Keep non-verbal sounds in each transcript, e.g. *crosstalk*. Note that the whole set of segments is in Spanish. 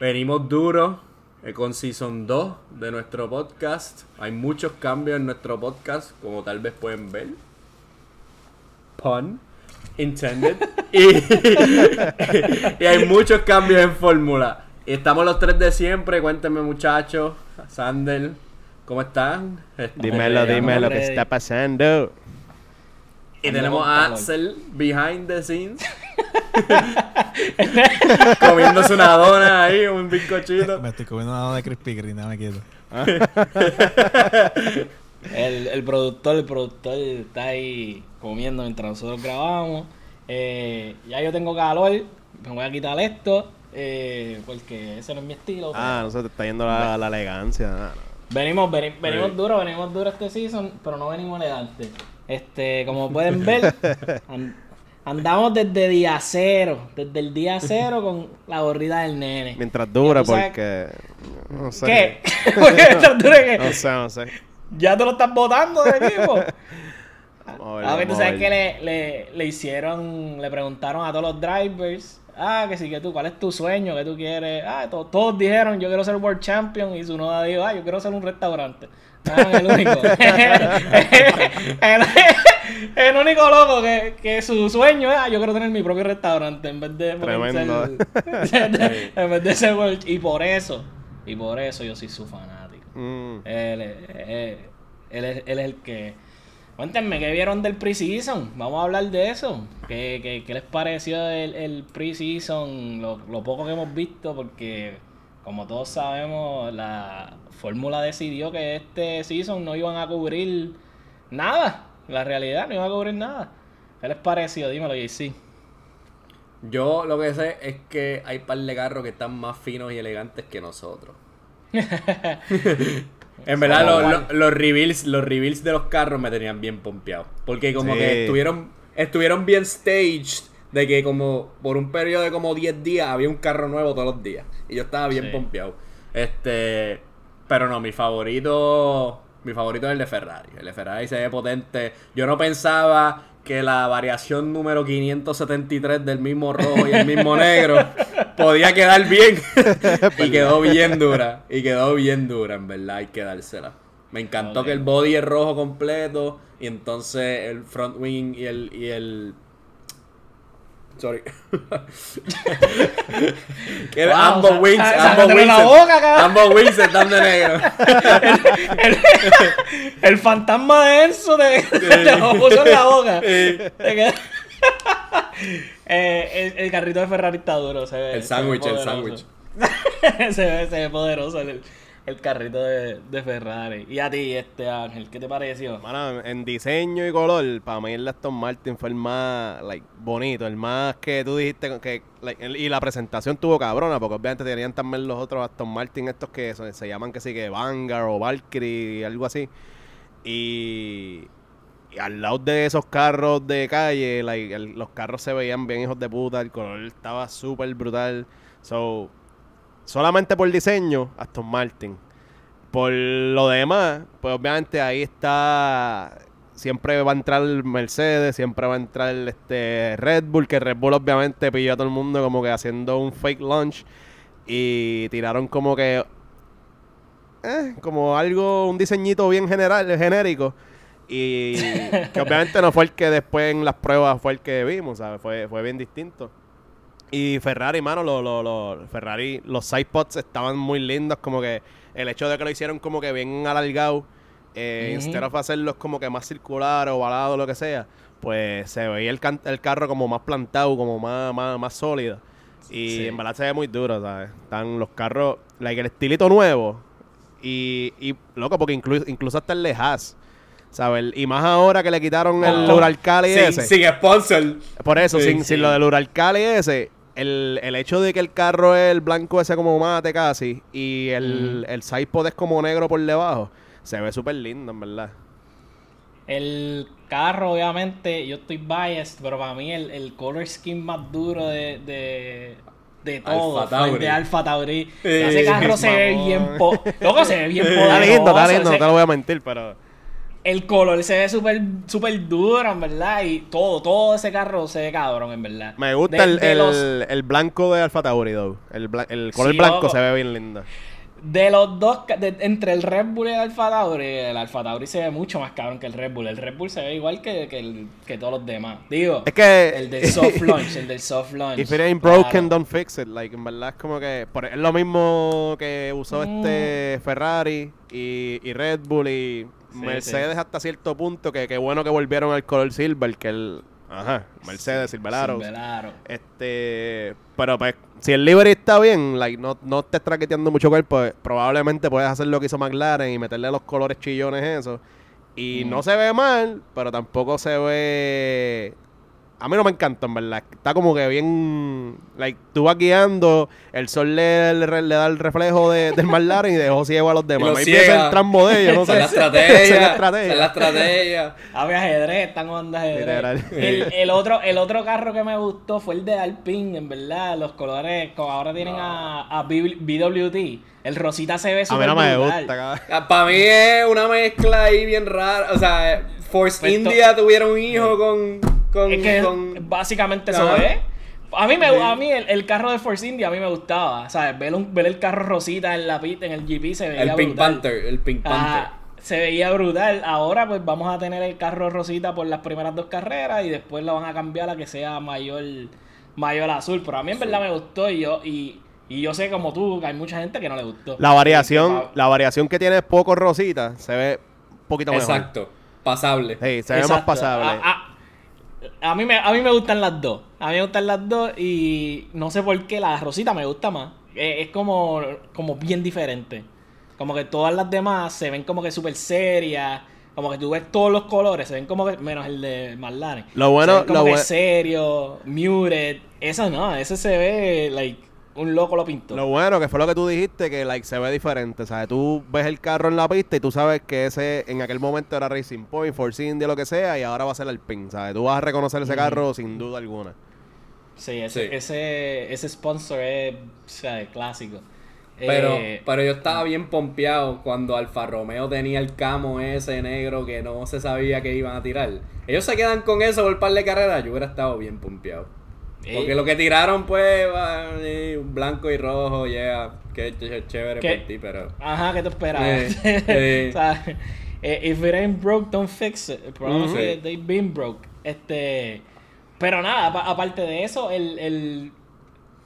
Venimos duro con Season 2 de nuestro podcast. Hay muchos cambios en nuestro podcast, como tal vez pueden ver. Pun intended. *laughs* y, y hay muchos cambios en fórmula. Estamos los tres de siempre. Cuéntenme, muchachos. Sander, ¿cómo están? Dímelo, dime lo que está pasando. Y tenemos a. Axel behind the scenes. *laughs* Comiéndose una dona ahí, un bizcochito. Me estoy comiendo una dona de Krispy Kreme, no me quieto. *laughs* El, el productor, el productor está ahí comiendo mientras nosotros grabamos. Eh, ya yo tengo calor, me voy a quitar esto, eh, porque ese no es mi estilo. Ah, pero no se te está yendo la, la elegancia. ah, no. Venimos, veni- venimos Sí. duro, venimos duro este season, pero no venimos elegantes. Este, como pueden ver, *laughs* andamos desde día cero, desde el día *laughs* cero con la gorrita del nene. Mientras dura, porque. No sé. ¿Qué? *laughs* ¿Por qué mientras dure qué? No sé, no sé. Ya te lo estás botando del equipo. *laughs* A ver, A ver, tú sabes que le, le, le hicieron, le preguntaron a todos los drivers, ah, que sí, que tú, ¿cuál es tu sueño? ¿Qué tú quieres? Ah, to- todos dijeron, yo quiero ser World Champion, y su noda dijo, ah, yo quiero ser un restaurante. Ah, el único. El, único loco que, que su sueño es, ah, yo quiero tener mi propio restaurante en vez de Tremendo. *laughs* *laughs* en vez de ser y por eso, y por eso yo soy su fanático. Mm. Él, es- él, él es, él es el que. Cuéntenme, ¿qué vieron del preseason? Vamos a hablar de eso. ¿Qué, qué, qué les pareció el, el preseason? Lo, lo poco que hemos visto, porque como todos sabemos, la fórmula decidió que este season no iban a cubrir nada. La realidad, no iban a cubrir nada. ¿Qué les pareció? Dímelo, JC. Yo lo que sé es que hay par de carros que están más finos y elegantes que nosotros. *laughs* en verdad, los, los, los reveals, los reveals de los carros me tenían bien pompeado. Porque como Sí. que estuvieron, estuvieron bien staged. De que como por un periodo de como 10 días había un carro nuevo todos los días. Y yo estaba bien Sí. pompeado. Este. Pero no, mi favorito. Mi favorito es el de Ferrari. El de Ferrari se ve potente. Yo no pensaba que la variación número 573 del mismo rojo y el mismo *laughs* negro podía quedar bien. *laughs* y quedó bien dura. Y quedó bien dura, en verdad. Hay que dársela. Me encantó que el body es rojo completo. Y entonces el front wing y el. Y el Sorry. *laughs* Que Wow, ambos wings, ambos sácatelo wings, la se- boca, cabrón. ambos wings están de negro. el, el fantasma de Enzo te, te lo puso en la boca. *laughs* Eh, el, el carrito de Ferrari está duro. Se ve, El sándwich, el poderoso. *laughs* se, ve, se ve poderoso el, el carrito de, de Ferrari. Y a ti, este Ángel, ¿qué te pareció? En diseño y color, para mí el Aston Martin fue el más like, bonito, el más que tú dijiste que y la presentación tuvo cabrona, porque obviamente tenían también los otros Aston Martin estos que se, llaman que sí que Vanguard o Valkyrie algo así. Y, al lado de esos carros de calle, los carros se veían bien hijos de puta, el color estaba súper brutal. So, solamente por diseño, Aston Martin. Por lo demás, pues obviamente ahí está. Siempre va a entrar Mercedes, siempre va a entrar este Red Bull, que Red Bull obviamente pilló a todo el mundo como que haciendo un fake launch y tiraron como que eh, como algo, un diseñito bien general, genérico. Y *laughs* que obviamente no fue el que después en las pruebas fue el que vimos, ¿sabes? Fue, fue bien distinto. Y Ferrari, mano, lo, lo, lo- Ferrari, los sidepods estaban muy lindos, como que el hecho de que lo hicieron como que bien alargado, eh, of hacerlos como que más circular o ovalado lo que sea, pues se veía el, el carro como más plantado, como más, más, más sólido. Y Sí. en verdad se ve muy duro, ¿sabes? Están los carros, like el estilito nuevo. Y, y loco, porque inclu- incluso hasta el de Haas, ¿sabes? Y más ahora que le quitaron el Oh, Uralcali ese. sin sponsor. Por eso, Sí, sin, sin lo del Uralcali ese, el, el hecho de que el carro es el blanco ese como mate casi y el, el sidepod es como negro por debajo, se ve súper lindo, en verdad. El carro, obviamente, yo estoy biased, pero para mí el, el color scheme más duro de, de, de todo Alfa Tauri. de Alfa Tauri. *laughs* Ese carro se ve bien po Loco, se ve bien poderoso. Está lindo, está lindo, no te lo voy a mentir, pero... el color se ve súper super duro, en verdad. Y todo, todo ese carro se ve cabrón, en verdad. Me gusta De- el, de el, los- el blanco de Alfa Tauri, though. El, el color Sí, blanco se ve bien lindo. De los dos, de- entre el Red Bull y el Alfa Tauri, el Alfa Tauri se ve mucho más cabrón que el Red Bull. El Red Bull se ve igual que, que, el- que todos los demás. Digo, Es que... el del soft *laughs* launch, el del soft launch. If it ain't claro. broken, don't fix it. Like, en verdad es como que... por- es lo mismo que usó Mm. este Ferrari y, y Red Bull y Sí, Mercedes hasta cierto punto. Que, que bueno que volvieron al color silver, que el... Ajá, Mercedes, Silver Arrows. Silver Arrow. Este, pero pues, si el livery está bien, like, no, no te traqueteando mucho cuerpo, pues, probablemente puedes hacer lo que hizo McLaren y meterle los colores chillones eso. Y Mm. no se ve mal, pero tampoco se ve... A mí no me encanta, en verdad. Está como que bien... Like, tú vas guiando, el sol le, le- le da el reflejo de, del McLaren y dejó ciego a los demás. es ciega. el trambo de ellos, no *laughs* sé. es la estrategia. es la estrategia. es la estrategia. Había ajedrez, están jugando ajedrez. Literal. El, el otro, el otro carro que me gustó fue el de Alpine, en verdad. Los colores, como ahora tienen a, a B- BWT. El rosita se ve A mí súper no me gusta, cabrón. Para mí es una mezcla ahí bien rara. O sea, Force Pues India tuvieron un hijo con. Con, Es que con- básicamente eso Ajá. es. A mí, me, Sí. a mí el, el carro de Force India a mí me gustaba. ¿Sabes? Ver, un- ver el carro rosita en la pista, en el GP se veía el Pink brutal. Panther. El Pink Panther. Ajá, se veía brutal. Ahora pues vamos a tener el carro rosita por las primeras dos carreras y después lo van a cambiar a que sea mayor mayor azul. Pero a mí en verdad me gustó y yo y, y yo sé como tú que hay mucha gente que no le gustó. La variación, Que- que- la variación que tiene poco rosita se ve un poquito mejor. Exacto. Pasable. Sí, se ve más Exacto. pasable. A, a- a mí me, a mí me gustan las dos. A mí me gustan las dos y no sé por qué la rosita me gusta más. Eh, Es, como, como bien diferente. Como que todas las demás se ven como que súper serias. Como que tú ves todos los colores, se ven como que, menos el de McLaren. Lo bueno- se ven como lo que bue- serio, muted. Eso no, ese se ve like un loco lo pintó. Lo bueno que fue lo que tú dijiste, que like se ve diferente. ¿sabes? Tú ves el carro en la pista y tú sabes que ese en aquel momento era Racing Point, Force India, lo que sea, y ahora va a ser el PIN. ¿sabes? Tú vas a reconocer ese carro sin duda alguna. Sí, ese, Sí. Ese, ese sponsor es o sea, clásico. Pero, Eh, pero yo estaba bien pompeado cuando Alfa Romeo tenía el camo ese negro que no se sabía que iban a tirar. Ellos se quedan con eso por par de carreras. Yo hubiera estado bien pompeado. Porque lo que tiraron, pues, blanco y rojo, yeah, qué ch- chévere ¿Qué? por ti, pero. Ajá, ¿qué te esperabas? Eh, *laughs* eh. o sea, eh, if it ain't broke, don't fix it. El problema Ujú. es que they've been broke. Este, pero nada, apa- aparte de eso, el, el,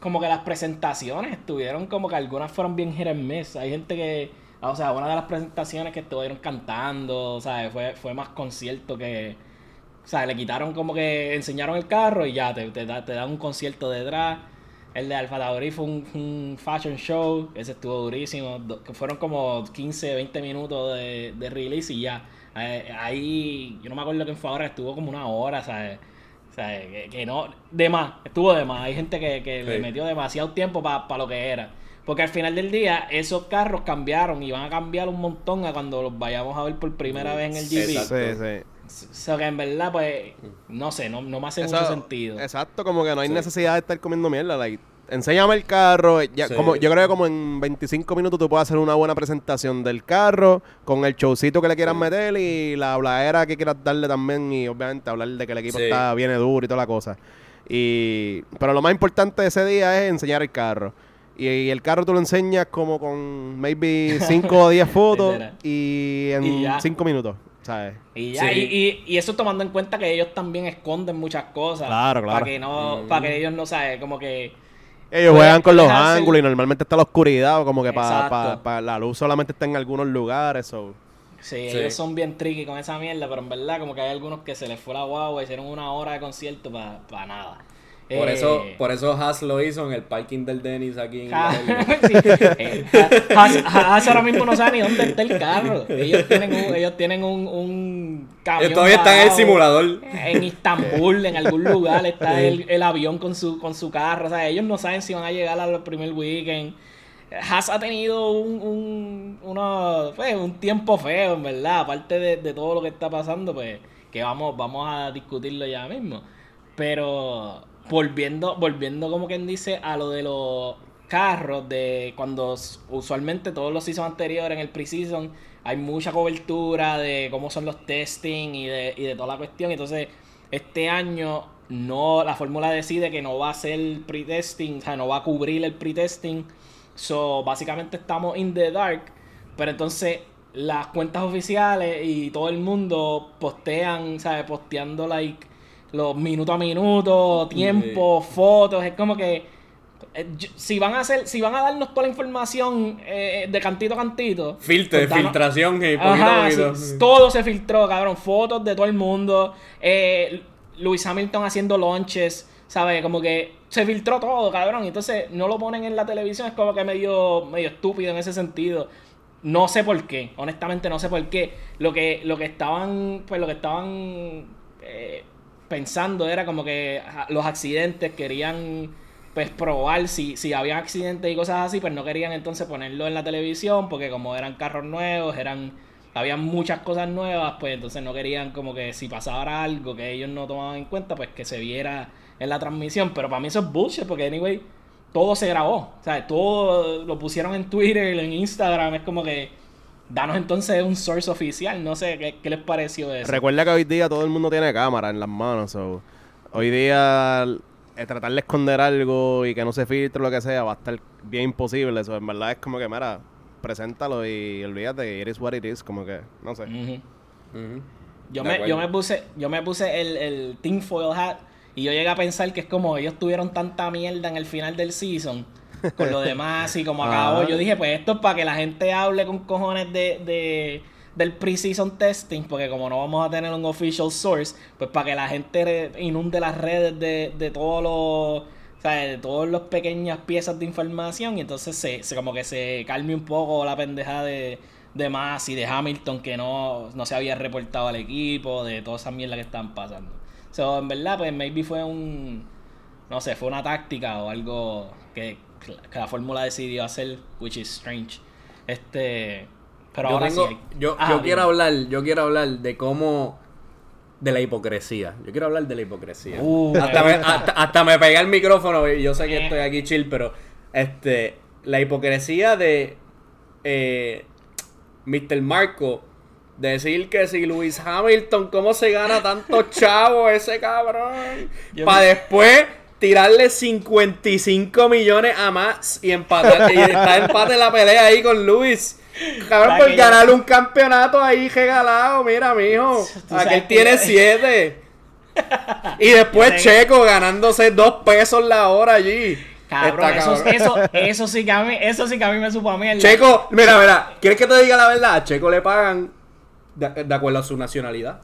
como que las presentaciones estuvieron como que algunas fueron bien hit and miss. Hay gente que, o sea, una de las presentaciones que estuvieron cantando, o sea, fue, fue más concierto que, o sea, le quitaron como que enseñaron el carro y ya, te, te, da- te dan un concierto detrás. El de Alfa Tauri fue un, un fashion show, ese estuvo durísimo, do- que fueron como 15, 20 minutos de, de release y ya. Eh, ahí, yo no me acuerdo quién fue ahora, estuvo como una hora, ¿sabes? O sea, que, que no, de más, estuvo de más. Hay gente que, que le metió demasiado tiempo para lo que era. Porque al final del día, esos carros cambiaron y van a cambiar un montón a cuando los vayamos a ver por primera vez en el GP. Exacto. Sí, sí. O sea, que en verdad, pues, no sé, no, no me hace mucho Eso- sentido. Exacto, como que no hay Sí. necesidad de estar comiendo mierda. Like, enséñame el carro. Ya, Sí. como, yo creo que como en 25 minutos tú puedes hacer una buena presentación del carro con el showcito que le quieras Sí. meter y la habladera que quieras darle también y obviamente hablar de que el equipo Sí. está viene duro y toda la cosa. Y, pero lo más importante de ese día es enseñar el carro. Y, y el carro tú lo enseñas como con maybe *laughs* 5 o 10 fotos y en Y ya. 5 minutos, ¿sabes? Y, ya, Sí. y, y, y eso tomando en cuenta que ellos también esconden muchas cosas. Claro, claro. Para que no, Mm. para que ellos no saben, como que Ellos juegan con los ángulos y normalmente está la oscuridad, o como que para Exacto. la luz solamente está en algunos lugares. so. sí, Sí. ellos son bien tricky con esa mierda, pero en verdad como que hay algunos que se les fue la guagua, hicieron una hora de concierto para nada. Por Eh, eso, por eso Haas lo hizo en el parking del Dennis aquí en *laughs* sí, eh, Ha- Haas Haas ahora mismo no sabe ni dónde está el carro. Ellos tienen un, ellos tienen un, un camión Ellos todavía están en el simulador. En Istambul, en algún lugar, está el, el avión con su, con su carro. O sea, ellos no saben si van a llegar al primer weekend. Haas ha tenido un, un, uno, pues, un tiempo feo, en verdad. Aparte de, de todo lo que está pasando, pues, que vamos, vamos a discutirlo ya mismo. Pero volviendo, volviendo como quien dice a lo de los carros, de cuando usualmente todos los seasons anteriores en el preseason hay mucha cobertura de cómo son los testing y de, y de toda la cuestión. Entonces, este año no, la fórmula decide que no va a ser pre-testing, o sea, no va a cubrir el pre-testing. So, básicamente estamos in the dark. Pero entonces las cuentas oficiales y todo el mundo postean, ¿sabes? Posteando like los minuto a minuto, tiempo, fotos. Es como que eh, si van a hacer, si van a darnos toda la información eh, de cantito a cantito. Filtre, pues filtración y poquito Ajá, a poquito. sí, todo se filtró, cabrón. Fotos de todo el mundo. Eh, Lewis Hamilton haciendo launches, ¿sabes? Como que se filtró todo, cabrón. Entonces no lo ponen en la televisión. Es como que medio, medio estúpido en ese sentido. No sé por qué, honestamente no sé por qué. Lo que, lo que estaban, pues lo que estaban eh, pensando era como que los accidentes querían pues probar si, si había accidentes y cosas así, pues no querían entonces ponerlo en la televisión porque como eran carros nuevos, eran había muchas cosas nuevas, pues entonces no querían como que si pasara algo que ellos no tomaban en cuenta, pues que se viera en la transmisión, pero para mí eso es bullshit porque anyway todo se grabó, o sea, todo lo pusieron en Twitter, en Instagram, es como que danos entonces un source oficial, no sé qué, qué les pareció eso. Recuerda que hoy día todo el mundo tiene cámara en las manos. so, hoy día eh, tratar de esconder algo y que no se filtre lo que sea va a estar bien imposible. Eso en verdad es como que, mira, preséntalo y olvídate, it is what it is. Como que, no sé. Yo De me, acuerdo. yo me puse, yo me puse el, el tinfoil hat y yo llegué a pensar que es como ellos tuvieron tanta mierda en el final del season con lo demás y como acabó. Ah. Yo dije, pues esto es para que la gente hable con cojones de, de del pre-season testing, porque como no vamos a tener un official source, pues para que la gente inunde las redes de, de todos los o sea, de todas las pequeñas piezas de información y entonces se, se- como que se calme un poco la pendeja de, de más y de Hamilton que no, no se había reportado al equipo, de toda esa mierda que están pasando. So, en verdad, pues maybe fue un, no sé, fue una táctica o algo que, que la fórmula decidió hacer, which is strange. Este, pero yo ahora tengo- sí. hay- yo, Ah, yo quiero hablar, yo quiero hablar de cómo de la hipocresía. Yo quiero hablar de la hipocresía. Uh, hasta, me me, hasta, hasta me pegué el micrófono y yo sé que Eh. estoy aquí chill, pero este la hipocresía de eh, Mr. Marco decir que si Luis Hamilton, ¿cómo se gana tanto chavo ese cabrón? Para después tirarle 55 millones a Max y empatar y estar empate en la pelea ahí con Luis. Cabrón, ¿Sabes por ganarle un campeonato ahí regalado, mira, mijo. Aquel que- tiene 7. *laughs* Y después Checo ganándose 2 pesos la hora allí. Cabrón, Está eso, eso, eso sí que a mí, eso sí que a mí me supo a mierda. Checo, mira, mira, ¿quieres que te diga la verdad? A Checo le pagan de, de acuerdo a su nacionalidad.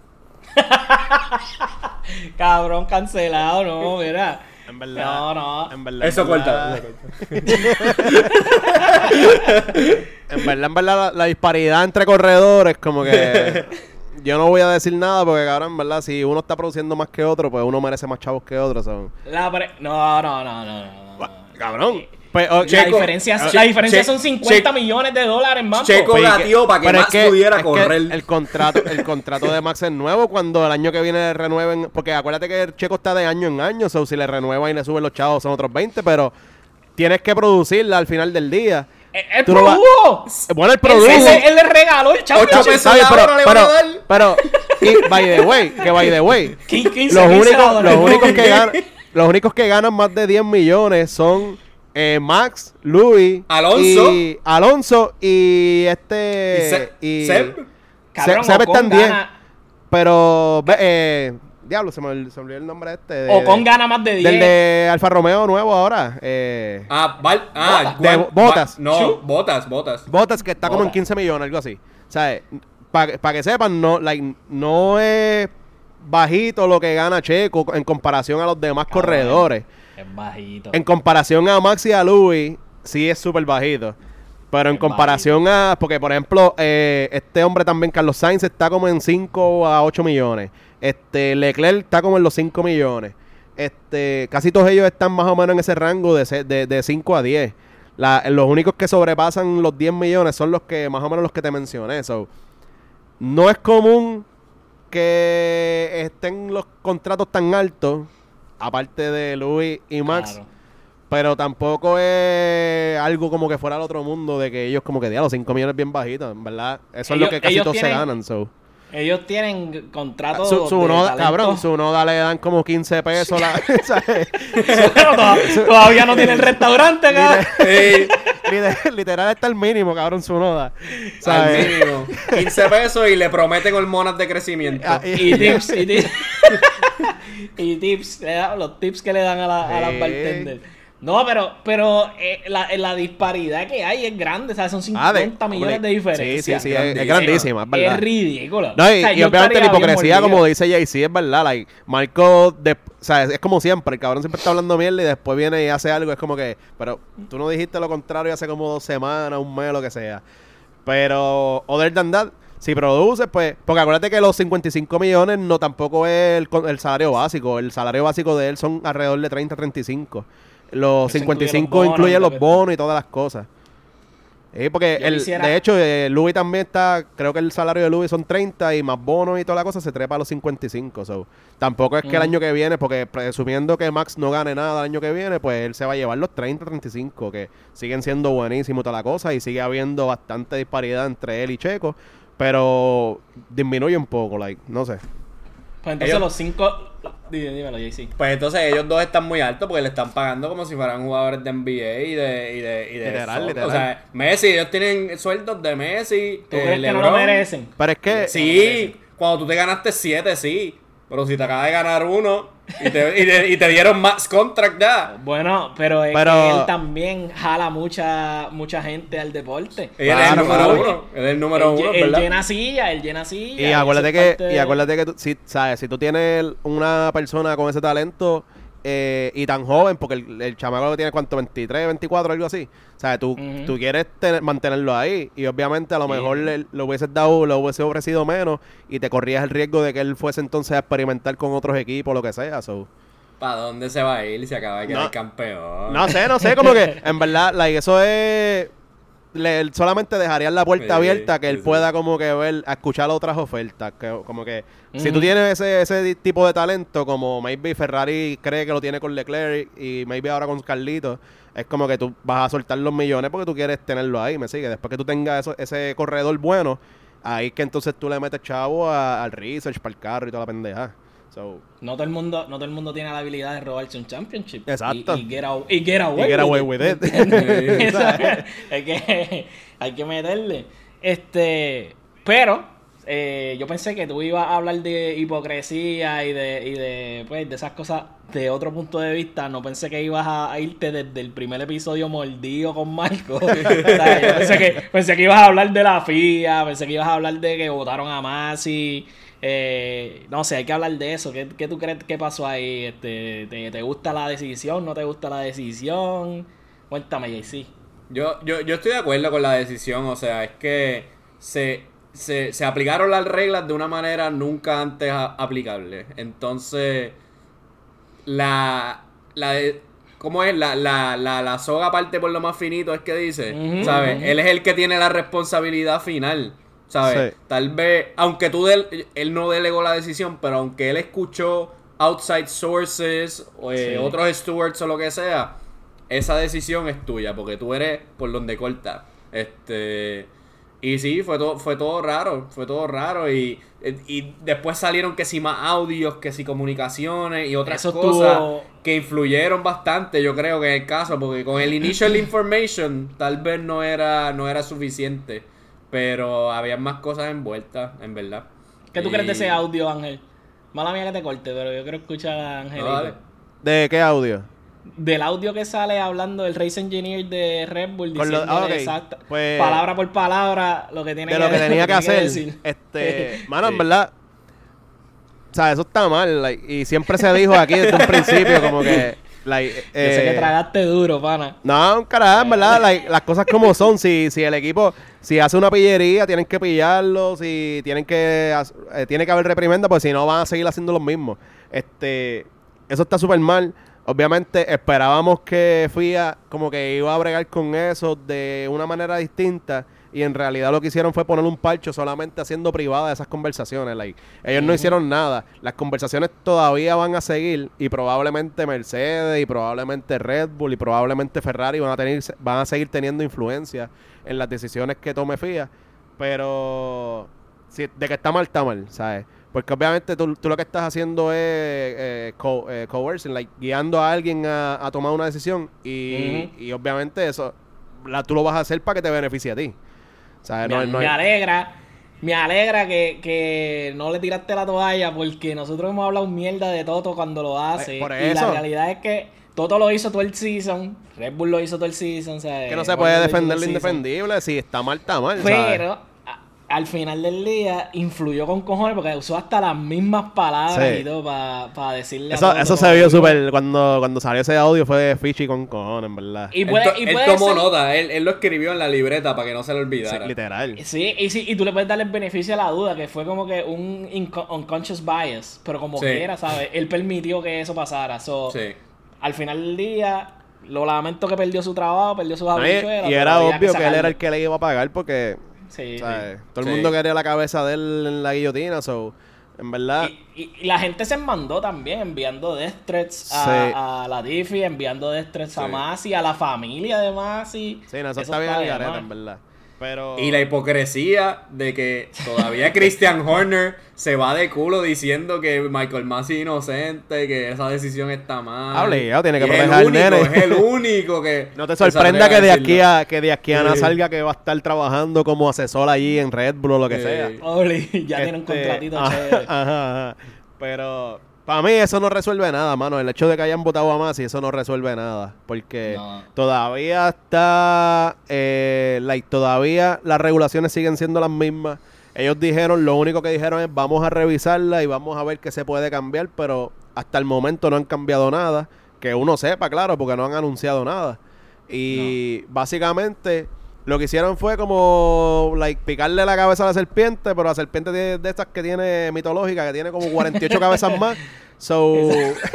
*laughs* Cabrón, cancelado, no, mira. En verdad. No, no. En verdad. Eso en corta. verdad- En verdad, en verdad, la, la disparidad entre corredores, como que. *laughs* Yo no voy a decir nada porque, cabrón, en verdad, si uno está produciendo más que otro, pues uno merece más chavos que otro. La pre- no, no, no, no, no, no. Cabrón. Pues, oh, La Checo- diferencia, Che- la diferencia Che- son 50 Che- millones de dólares, mambo. Checo Pues, gatió para que pero es Max pudiera es que correr. el contrato, el contrato de Max es nuevo cuando el año que viene renueven. Porque acuérdate que el checo está de año en año. So si le renuevan y le suben los chavos son otros 20, pero tienes que producirla al final del día. Tú no vas- produjo. Bueno, el produjo. él le- él le regaló el chavo. Ocho pesos pero, hora le van pero, a dar. pero, y by the way, que by the way, *laughs* Quin- 15, los 15 únicos, los únicos que *laughs* ganan, los únicos que ganan más de 10 millones son eh, Max, Louis, Alonso. y Alonso y este y Seb. Cabrón, Seb Ocon está en 10. gana- Pero, eh, diablo, se me, se me olvidó el nombre este. De, Ocon de- gana más de 10. Del de Alfa Romeo nuevo ahora. Eh, Ah, Val- ah, De Botas. Va- no, Chu. botas, botas. Bottas que está como en Botas. 15 millones, algo así. O sea, para que sepan, no, like, no es bajito lo que gana Checo en comparación a los demás Cabrón. corredores. Es bajito. En comparación a Max y a Louis, sí es súper bajito. Pero en comparación a. Porque, por ejemplo, eh, este hombre también, Carlos Sainz, está como en 5 a 8 millones. Este Leclerc está como en los 5 millones. Este, casi todos ellos están más o menos en ese rango de, de, de 5 a 10. La- los únicos que sobrepasan los 10 millones son los que, más o menos los que te mencioné. So, no es común que estén los contratos tan altos, aparte de Louis y Max. Claro. pero tampoco es algo como que fuera al otro mundo de que ellos como que digan los 5 millones bien bajitos, en verdad. Eso es lo que casi todos se ganan, so. Ellos tienen contratos. Su, su de noda, cabrón, su noda le dan como 15 pesos *laughs* *laughs* todavía no tienen restaurante, cabrón. *laughs* Sí, Literal, literal está el mínimo, cabrón, su noda. al ¿Sabes? mínimo. 15 pesos y le prometen hormonas de crecimiento. Ah, Y tips, y tips. Y tips, le da- los tips que le dan a, la, a las Sí. bartenders. No, pero, pero eh, la, la disparidad que hay es grande, o sea, son Ah, de- 50 millones de Sí, diferencia. sí, sí, es, es Grandísima. es verdad. Es ridículo. No, y, O sea, y yo obviamente la hipocresía, como dice Jay-Z, es verdad. Like, Marco, de, o sea, es, es como siempre, el cabrón siempre está hablando mierda y después viene y hace algo. Es como que, pero tú no dijiste lo contrario hace como dos semanas, un mes, lo que sea. Pero, other than that, si produces, pues, porque acuérdate que los 55 millones no tampoco es el, salario básico. El salario básico de él son alrededor de 30, 35. Los Eso incluye 55 los bonos, incluyen lo los bonos y todas las cosas. Sí, porque el, quisiera- de hecho, eh, Louis también está, creo que el salario de Louis son 30 y más bonos y toda la cosa se trepa a los 55. So, tampoco es que el año que viene, porque presumiendo que Max no gane nada el año que viene, pues él se va a llevar los 30, 35, que siguen siendo buenísimos toda la cosa y sigue habiendo bastante disparidad entre él y Checo, pero disminuye un poco, like, no sé. Pues entonces Ellos- los cinco. Dime, dímelo, JC. Pues entonces ellos dos están muy altos porque le están pagando como si fueran jugadores de NBA y de... Y de, y de Literal, literal. O sea, Messi, ellos tienen sueldos de Messi. ¿Tú eh, crees que no lo merecen? Pero es que... Sí, cuando tú te ganaste siete, sí. Pero si te acabas de ganar uno y te, y te- y te dieron max contract ya. Bueno, pero es Pero- que él también jala mucha mucha gente al deporte. Él es el Claro, número claro. uno. Él es el número él, uno, él ¿verdad? llena silla, él llena silla. Y acuérdate es que, parte y de- acuérdate que tú, si, sabes, si tú tienes una persona con ese talento eh, y tan joven, porque el, el chamaco lo tiene cuánto, 23, 24, algo así. O sea, tú, tú quieres tener- mantenerlo ahí y obviamente a lo Sí. mejor le, lo hubieses dado, lo hubiese ofrecido menos y te corrías el riesgo de que él fuese entonces a experimentar con otros equipos, lo que sea. So. ¿Para dónde se va a ir si acaba de quedar No. campeón? No sé, no sé, como que *laughs* en verdad, like, eso es. Le, solamente dejarían la puerta Sí, abierta que él sí, sí. pueda como que ver, a escuchar otras ofertas. Que, como que si tú tienes ese, ese tipo de talento, como maybe Ferrari cree que lo tiene con Leclerc y maybe ahora con Carlito, es como que tú vas a soltar los millones porque tú quieres tenerlo ahí, ¿me sigue? Después que tú tengas eso, ese corredor bueno, ahí es que entonces tú le metes chavo a- al research, para el carro y toda la pendeja. So, No todo el mundo, no todo el mundo tiene la habilidad de robarse un championship. Exacto. Y, y get, away, y get away y get away with with it. *laughs* Eso *laughs* es- hay, que, hay que meterle. Este, pero eh, yo pensé que tú ibas a hablar de hipocresía y de, y de, pues, de esas cosas de otro punto de vista. No pensé que ibas a, a irte desde el primer episodio mordido con Marco. *laughs* O sea, yo pensé que, pensé que ibas a hablar de la FIA, pensé que ibas a hablar de que votaron a Masi. Eh, no sé, hay que hablar de eso. ¿Qué, qué tú crees que pasó ahí? Este, ¿te, ¿Te gusta la decisión? ¿No te gusta la decisión? Cuéntame, JC. Yo, yo, yo estoy de acuerdo con la decisión, o sea, es que se, se, se aplicaron las reglas de una manera nunca antes a- aplicable. Entonces, la, la de- ¿cómo es? La, la, la, la soga parte por lo más finito, es que dice, ¿sabes? Él es el que tiene la responsabilidad final, ¿sabes? Sí. Tal vez, aunque tú, del- él no delegó la decisión, pero aunque él escuchó outside sources, o eh, Sí. otros stewards o lo que sea, esa decisión es tuya, porque tú eres por donde corta. Este. Y sí, fue todo, fue todo raro, fue todo raro. Y, y después salieron que si más audios, que si comunicaciones y otras Eso cosas que influyeron bastante, yo creo que en el caso, porque con el initial information tal vez no era, no era suficiente. Pero había más cosas envueltas, en verdad. ¿Qué tú Y- crees de ese audio, Ángel? Mala mía que te corte, pero yo quiero escuchar a Ángel. No. ¿De qué audio? Del audio que sale hablando el race engineer de Red Bull diciendo ah, ok. exacta, Pues- palabra por palabra lo que tiene de lo que *laughs* tenía que hacer. decir. Este, *laughs* mano, Sí. en verdad. O sea, eso está mal. like, y siempre se dijo aquí desde un principio, como que. Like, Yo sé que eh, tragaste duro, pana. no, carajo, en verdad, like, las cosas como son. Si, si el equipo, si hace una pillería, tienen que pillarlo. Si tienen que, eh, tiene que haber reprimenda, pues si no van a seguir haciendo lo mismo. Este, eso está súper mal. Obviamente esperábamos que FIA como que iba a bregar con eso de una manera distinta. Y en realidad lo que hicieron fue poner un parcho solamente haciendo privada esas conversaciones. Like, ellos no hicieron nada. Las conversaciones todavía van a seguir y probablemente Mercedes y probablemente Red Bull y probablemente Ferrari van a tener van a seguir teniendo influencia en las decisiones que tome FIA, pero si, de que está mal está mal, ¿sabes? Porque obviamente tú, tú lo que estás haciendo es eh, co- eh, coercing, like, guiando a alguien a, a tomar una decisión y, y obviamente eso la, tú lo vas a hacer para que te beneficie a ti. Me, No, no me hay- alegra, me alegra que, que no le tiraste la toalla porque nosotros hemos hablado mierda de Toto cuando lo hace. Eh, por Y la realidad es que Toto lo hizo todo el season, Red Bull lo hizo todo el season. O sea, que no se puede defender lo indefendible. Si está mal, está mal. Pero al final del día influyó con cojones porque usó hasta las mismas palabras Sí. y todo para decirle a Eso, eso se vio súper. Cuando, cuando salió ese audio fue fishy con cojones, en verdad. Y Él, puede, to- y él tomó ser- nota, él, él lo escribió en la libreta para que no se le Sí, olvidara. literal. Sí, y, sí, y tú le puedes dar el beneficio a la duda, que fue como que un unconscious bias, pero como Sí. quiera, ¿sabes? Él permitió que eso pasara. So, Sí. Al final del día, lo lamento que perdió su trabajo, perdió sus No, y, era obvio que él era el que le iba a pagar porque Sí, ¿sabes? sí. todo el mundo quería la cabeza de él en la guillotina. So, en verdad, Y, y- y la gente se mandó también enviando death threats a, Sí. a la Diffie, enviando death threats a Sí. Masi, a la familia de Masi. sí, no, eso, Eso está bien al en verdad. Pero. Y la hipocresía de que todavía *laughs* Christian Horner se va de culo diciendo que Michael Massey es inocente, que esa decisión está mal. Hable, ya, tiene que proteger al nene. Es el único que. *laughs* No te sorprenda que de aquí a que de aquí a Ana Sí. salga que va a estar trabajando como asesor allí en Red Bull o lo que Sí. sea. Oli, ya tiene un Este, contratito ajá, chévere. ajá, ajá. Pero para mí eso no resuelve nada, mano. El hecho de que hayan votado a Masi, eso no resuelve nada. Porque No. todavía está. Eh, like, todavía las regulaciones siguen siendo las mismas. Ellos dijeron, lo único que dijeron es vamos a revisarla y vamos a ver qué se puede cambiar, pero hasta el momento no han cambiado nada. Que uno sepa, claro, porque no han anunciado nada. Y básicamente lo que hicieron fue como like picarle la cabeza a la serpiente, pero la serpiente de, de estas que tiene mitológica, que tiene como 48 cabezas más. So,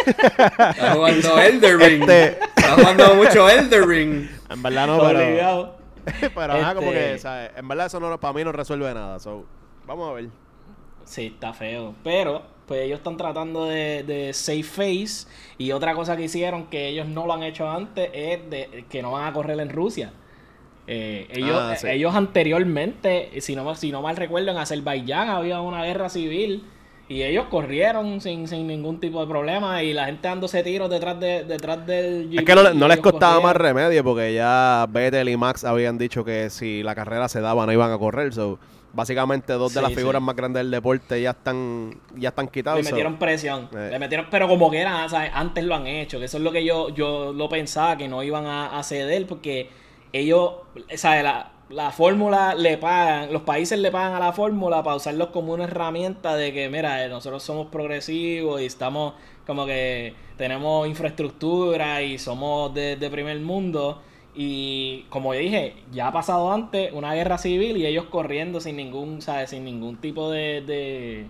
Está jugando *laughs* Elder Ring. Este- Está jugando mucho Elder Ring. en verdad no, pero, *laughs* pero ajá, como Este- que, ¿sabes? En verdad eso no, para mí no resuelve nada. So, vamos a ver. Sí, está feo. Pero, pues ellos están tratando de, de save face. Y otra cosa que hicieron que ellos no lo han hecho antes es de, que no van a correr en Rusia. Eh, ellos, Ah, sí. ellos anteriormente, si no, si no mal recuerdo, en Azerbaiyán había una guerra civil. Y ellos corrieron sin, sin ningún tipo de problema. Y la gente dándose tiros detrás, de, detrás del. Es que no, les costaba más remedio porque ya Vettel y Max habían dicho que si la carrera se daba no iban a correr. So, básicamente dos de Sí, las figuras sí. más grandes del deporte ya están ya están quitados. Le so. metieron presión. Eh. Le metieron, pero como que era, antes lo han hecho. Que eso es lo que yo, yo lo pensaba, que no iban a, a ceder, porque ellos, ¿sabes? La, la fórmula le pagan, los países le pagan a la fórmula para usarlos como una herramienta de que, mira, eh, nosotros somos progresivos y estamos como que tenemos infraestructura y somos de, de primer mundo. Y como yo dije, ya ha pasado antes una guerra civil y ellos corriendo sin ningún, ¿sabes? Sin ningún tipo de, de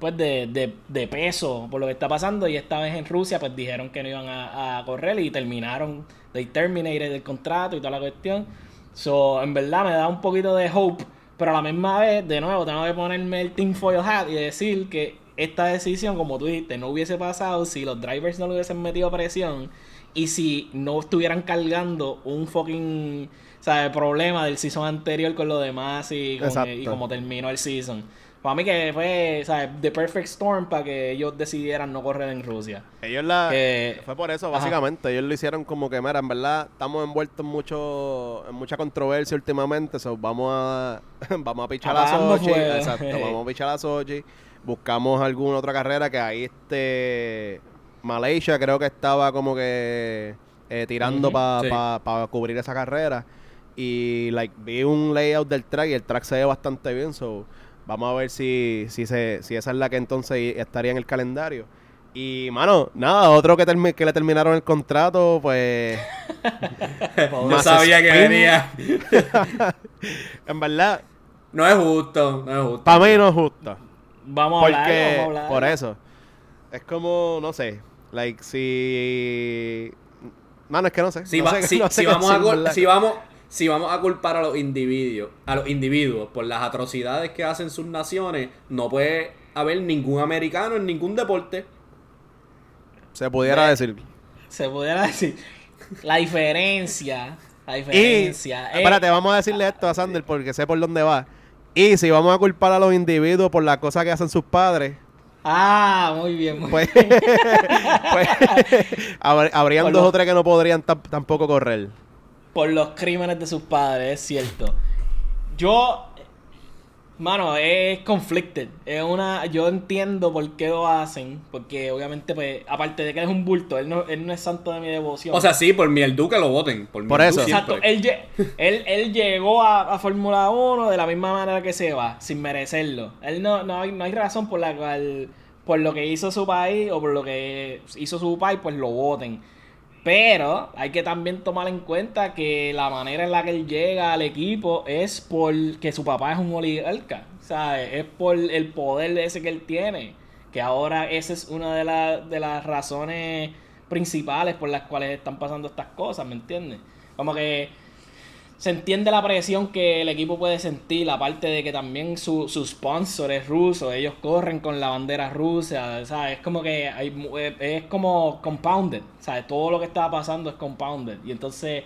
pues de, de, de peso por lo que está pasando y esta vez en Rusia pues dijeron que no iban a, a correr y terminaron they terminated el contrato y toda la cuestión. So en verdad me da un poquito de hope pero a la misma vez de nuevo tengo que ponerme el tinfoil hat y decir que esta decisión como tú dijiste no hubiese pasado si los drivers no le hubiesen metido presión y si no estuvieran cargando un fucking ¿sabes? problema del season anterior con lo demás y, con- y como terminó el season para mí que fue, ¿sabes? The Perfect Storm para que ellos decidieran no correr en Rusia. Ellos la... Que- Fue por eso, Ajá. básicamente. Ellos lo hicieron como que, mira, en verdad estamos envueltos en mucho en mucha controversia últimamente. So, vamos a *laughs* vamos a pichar a Sochi. Exacto, vamos a pichar a Sochi. Buscamos alguna otra carrera que ahí este... Malaysia creo que estaba como que eh, tirando Ujú, para sí. cubrir esa carrera. Y like vi un layout del track y el track se ve bastante bien. So, vamos a ver si, si, se, si esa es la que entonces estaría en el calendario. Y, mano, nada, otro que, termi- que le terminaron el contrato, pues... *laughs* No sabía que venía. *laughs* en verdad, No es justo, no es justo. para mí no es justo. Vamos a hablar, vamos Porque, a hablar. por eso, es como, no sé, like, si... Mano, es que no sé. Si, no va- sé- si- *laughs* no sé si qué vamos a si vamos si vamos a culpar a los individuos, a los individuos por las atrocidades que hacen sus naciones, no puede haber ningún americano en ningún deporte. Se pudiera decir. Se pudiera decir. La diferencia. La Y, diferencia. es- espérate, vamos a decirle esto a Sander porque sé por dónde va. Y si vamos a culpar a los individuos por las cosas que hacen sus padres, Ah, muy bien. Muy pues, *laughs* pues *laughs* habr- habrían Por dos lo- o tres que no podrían tam- tampoco correr. Por los crímenes de sus padres, es cierto. Yo, mano, es conflicted. Es una, yo entiendo por qué lo hacen, porque obviamente, pues, aparte de que él es un bulto, él no, él no es santo de mi devoción. O sea, sí, por Mieldu que lo voten. Por, Por eso. Exacto, él, él, él llegó a, a Fórmula 1 de la misma manera que se va, sin merecerlo. Él no, no, hay, no hay razón por la cual, por lo que hizo su país o por lo que hizo su país, pues lo voten. Pero hay que también tomar en cuenta que la manera en la que él llega al equipo es porque su papá es un oligarca. ¿sabes? Es por el poder ese que él tiene. Que ahora esa es una de, la- de las razones principales por las cuales están pasando estas cosas, ¿me entiendes? Como que se entiende la presión que el equipo puede sentir, aparte de que también su, su sponsor es ruso, ellos corren con la bandera rusa, ¿sabes? Es como que hay, eh, es como compounded, ¿sabes? Todo lo que está pasando es compounded. Y entonces,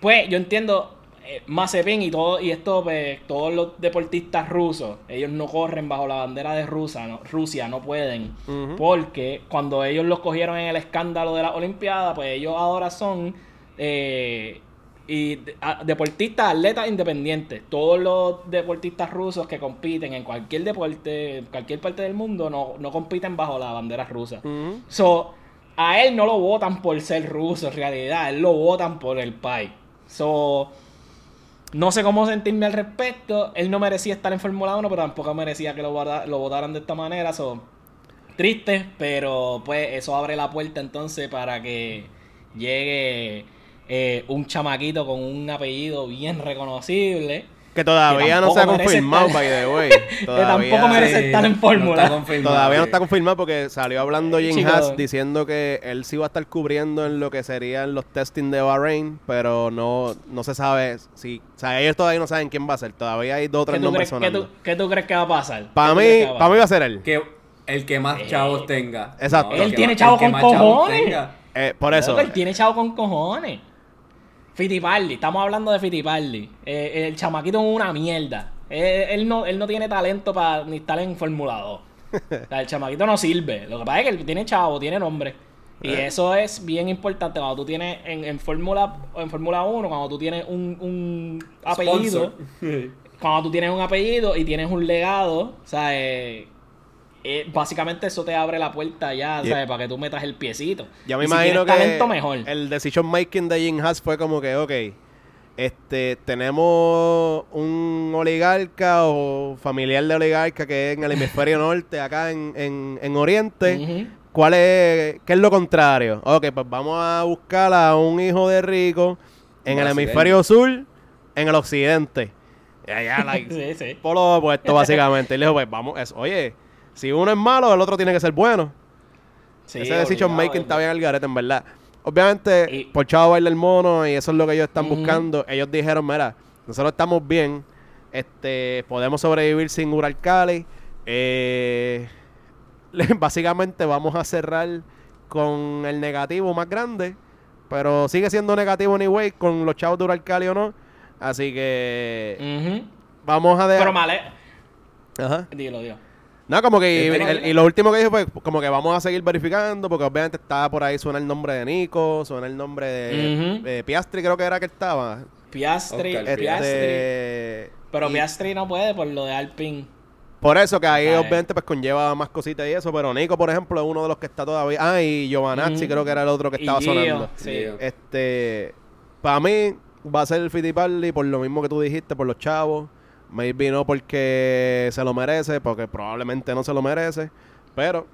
pues yo entiendo, eh, Mazepin y todo, y esto, pues, todos los deportistas rusos, ellos no corren bajo la bandera de Rusia, no, Rusia, no pueden. Porque cuando ellos los cogieron en el escándalo de la Olimpiada, pues ellos ahora son eh, y deportistas, atletas independientes. Todos los deportistas rusos que compiten en cualquier deporte, en cualquier parte del mundo, no, no compiten bajo la bandera rusa. So, a él no lo votan por ser ruso en realidad, él lo votan por el país. So, no sé cómo sentirme al respecto. Él no merecía estar en Fórmula 1, pero tampoco merecía que lo, lo votaran de esta manera. So, triste, pero pues eso abre la puerta entonces para que llegue eh, un chamaquito con un apellido bien reconocible. Que todavía no se ha confirmado, estar- by the way. *laughs* Que tampoco merece Sí, estar en no fórmula. confirmado, Todavía no está confirmado porque salió hablando Jim Chico. Haas diciendo que él sí va a estar cubriendo en lo que serían los testing de Bahrein, pero no, no se sabe si... O sea, ellos todavía no saben quién va a ser. Todavía hay dos o ¿Qué tres nombres qué, tú, qué tú crees que va a pasar? Para ¿Qué tú mí, que para mí va a ser él. Que el que más Eh, chavos tenga. exacto. Él que tiene chavos que con cojones. Eh, por eso. Él tiene chavo con cojones. Fittipaldi, estamos hablando de Fittipaldi. Eh, el chamaquito es una mierda. Eh, él, no, él no tiene talento para ni estar en Fórmula 2. O sea, el chamaquito no sirve. Lo que pasa es que él tiene chavo, tiene nombre. Y Eh. eso es bien importante cuando tú tienes en, en Fórmula en Fórmula 1, cuando tú tienes un, un apellido. *laughs* Cuando tú tienes un apellido y tienes un legado, o sea, eh, eh, básicamente eso te abre la puerta ya, Yeah. ¿sabes? Para que tú metas el piecito. Ya me Y imagino que talento, mejor. el decision making de Jim Haas fue como que, ok, este, tenemos un oligarca o familiar de oligarca que es en el hemisferio *laughs* norte, acá en, en, en Oriente. ¿Cuál es, qué es lo contrario? Ok, pues vamos a buscar a un hijo de rico en el hemisferio sur, en el occidente. Y allá, *laughs* like, Sí, sí. por lo opuesto, básicamente. Y le dijo, pues vamos, es, oye, si uno es malo, el otro tiene que ser bueno. Sí, Ese decision obligado, making está bien al garete, en verdad. Obviamente, Y- por chavo baila el mono y eso es lo que ellos están buscando. Ellos dijeron, mira, nosotros estamos bien, este, podemos sobrevivir sin Uralcali. Eh, *laughs* básicamente vamos a cerrar con el negativo más grande, pero sigue siendo negativo anyway con los chavos de Uralcali o no. Así que vamos a dejar... Pero male. Ajá. Dilo, dilo. No, como que. Y, verdad. el- y lo último que dije fue como que vamos a seguir verificando, porque obviamente estaba por ahí, suena el nombre de Nico, suena el nombre de, Piastri, creo que era que estaba. Piastri, Oscar Piastri. Este, Pero y Piastri no puede por lo de Alpine. Por eso que ahí obviamente pues conlleva más cositas y eso, pero Nico, por ejemplo, es uno de los que está todavía. Ah, y Giovanazzi creo que era el otro que Y estaba Gio, sonando. Sí. Este, para mí va a ser el Fittipaldi por lo mismo que tú dijiste, por los chavos. Maybe no porque se lo merece, porque probablemente no se lo merece. Pero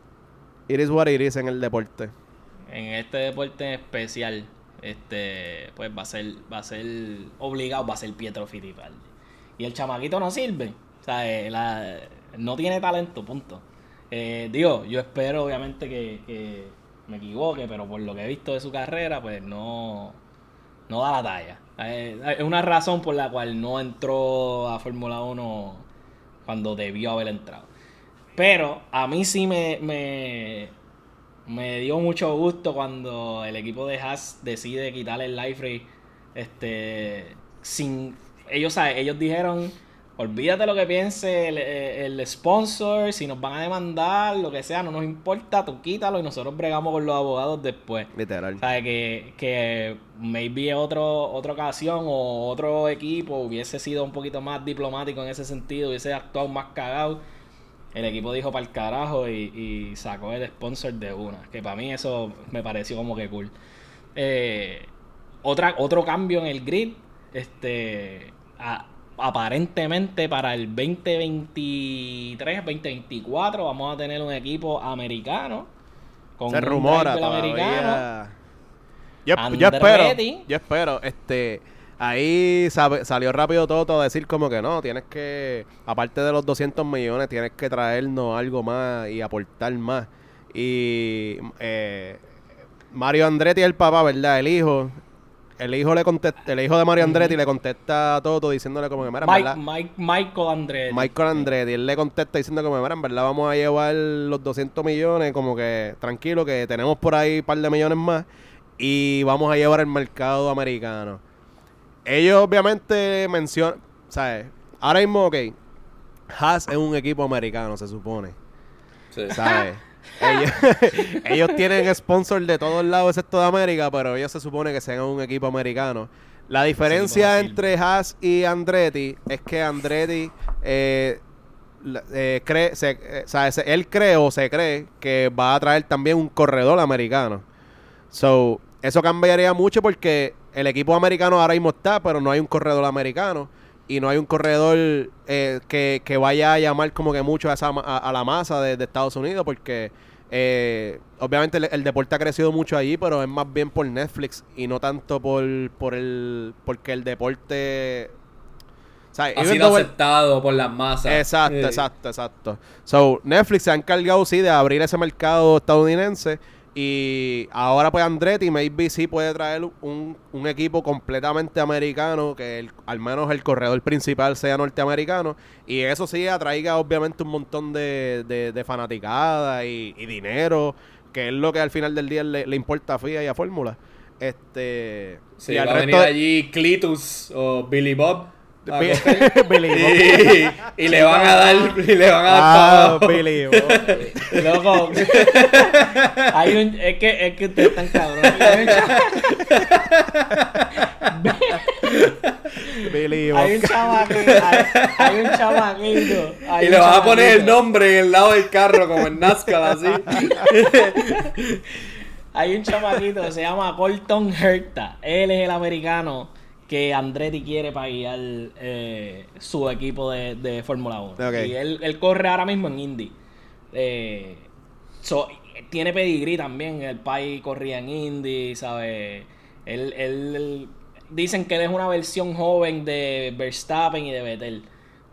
it is what it is en el deporte. En este deporte especial, este, pues va a ser, va a ser obligado, va a ser Pietro Fittipaldi. Y el chamaquito no sirve. O sea, eh, la- no tiene talento, punto. Eh, digo, yo espero obviamente que, que me equivoque, pero por lo que he visto de su carrera, pues no, no da la talla. Eh, Es una razón por la cual no entró a Fórmula 1 cuando debió haber entrado. Pero a mí sí me, me, me dio mucho gusto cuando el equipo de Haas decide quitarle el life. Este, sin, ellos, ellos dijeron, olvídate lo que piense el, el sponsor, si nos van a demandar, lo que sea, no nos importa, tú quítalo y nosotros bregamos con los abogados después. Literal. ¿Sabe? Que, que maybe otro, otra ocasión o otro equipo hubiese sido un poquito más diplomático en ese sentido, hubiese actuado más cagado. El equipo dijo para el carajo y, y sacó el sponsor de una. Que para mí eso me pareció como que cool. Eh, otra, otro cambio en el grid. Este. a- aparentemente para el 2023-2024 vamos a tener un equipo americano. Con Se rumora americano. Yo, yo espero, yo espero, este, ahí sabe- salió rápido todo a decir como que no, tienes que, aparte de los 200 millones, tienes que traernos algo más y aportar más. Y eh, Mario Andretti es el papá, ¿verdad? El hijo. El hijo le contesta, el hijo de Mario Andretti le contesta a Toto diciéndole como que, mira, en Mike, verdad, Mike- Michael Andretti. Michael Andretti, él le contesta diciendo que, mira, en verdad vamos a llevar los 200 millones, como que tranquilo, que tenemos por ahí un par de millones más y vamos a llevar el mercado americano. Ellos obviamente mencionan, ¿sabes? Ahora mismo, ok, Haas es un equipo americano, se supone, Sí. ¿sabes? Ellos, *laughs* ellos tienen sponsor de todos lados excepto de América, pero ellos se supone que sean un equipo americano. La diferencia entre Haas y Andretti es que Andretti eh, eh, cree, se, eh, se- él cree o se cree que va a traer también un corredor americano. So, eso cambiaría mucho porque el equipo americano ahora mismo está, pero no hay un corredor americano y no hay un corredor eh, que, que vaya a llamar como que mucho a, esa, a, a la masa de, de Estados Unidos porque eh, obviamente el, el deporte ha crecido mucho allí, pero es más bien por Netflix y no tanto por, por el porque el deporte o sea, Ha sido el- aceptado por las masas. Exacto, Sí. exacto, exacto. So, Netflix se ha encargado, sí, de abrir ese mercado estadounidense. Y ahora, pues, Andretti, maybe sí puede traer un, un equipo completamente americano, que el- al menos el corredor principal sea norteamericano. Y eso sí atraiga, obviamente, un montón de, de, de fanaticada y, y dinero, que es lo que al final del día le, le importa a FIA y a Fórmula. Este. Sí, y al va a venir resto de- allí Clitus o Billy Bob. Billy Bob. y, y le van a dar, y le van a dar Ah, todo. Billy Bob. Loco. hay un, es que es que ustedes están cabrones. Hay un, cha- Billy hay un chamaquito. Hay, hay un chamaquito. hay Y un le van a poner el nombre en el lado del carro, como en NASCAR, así. Hay un chamaquito que se llama Colton Herta. Él es el americano que Andretti quiere para guiar eh, su equipo de, de Fórmula 1. Ok. Y él, él corre ahora mismo en Indy. Eh, so, tiene pedigrí también. El país corría en Indy, ¿sabes? Él, él- él- dicen que él es una versión joven de Verstappen y de Vettel.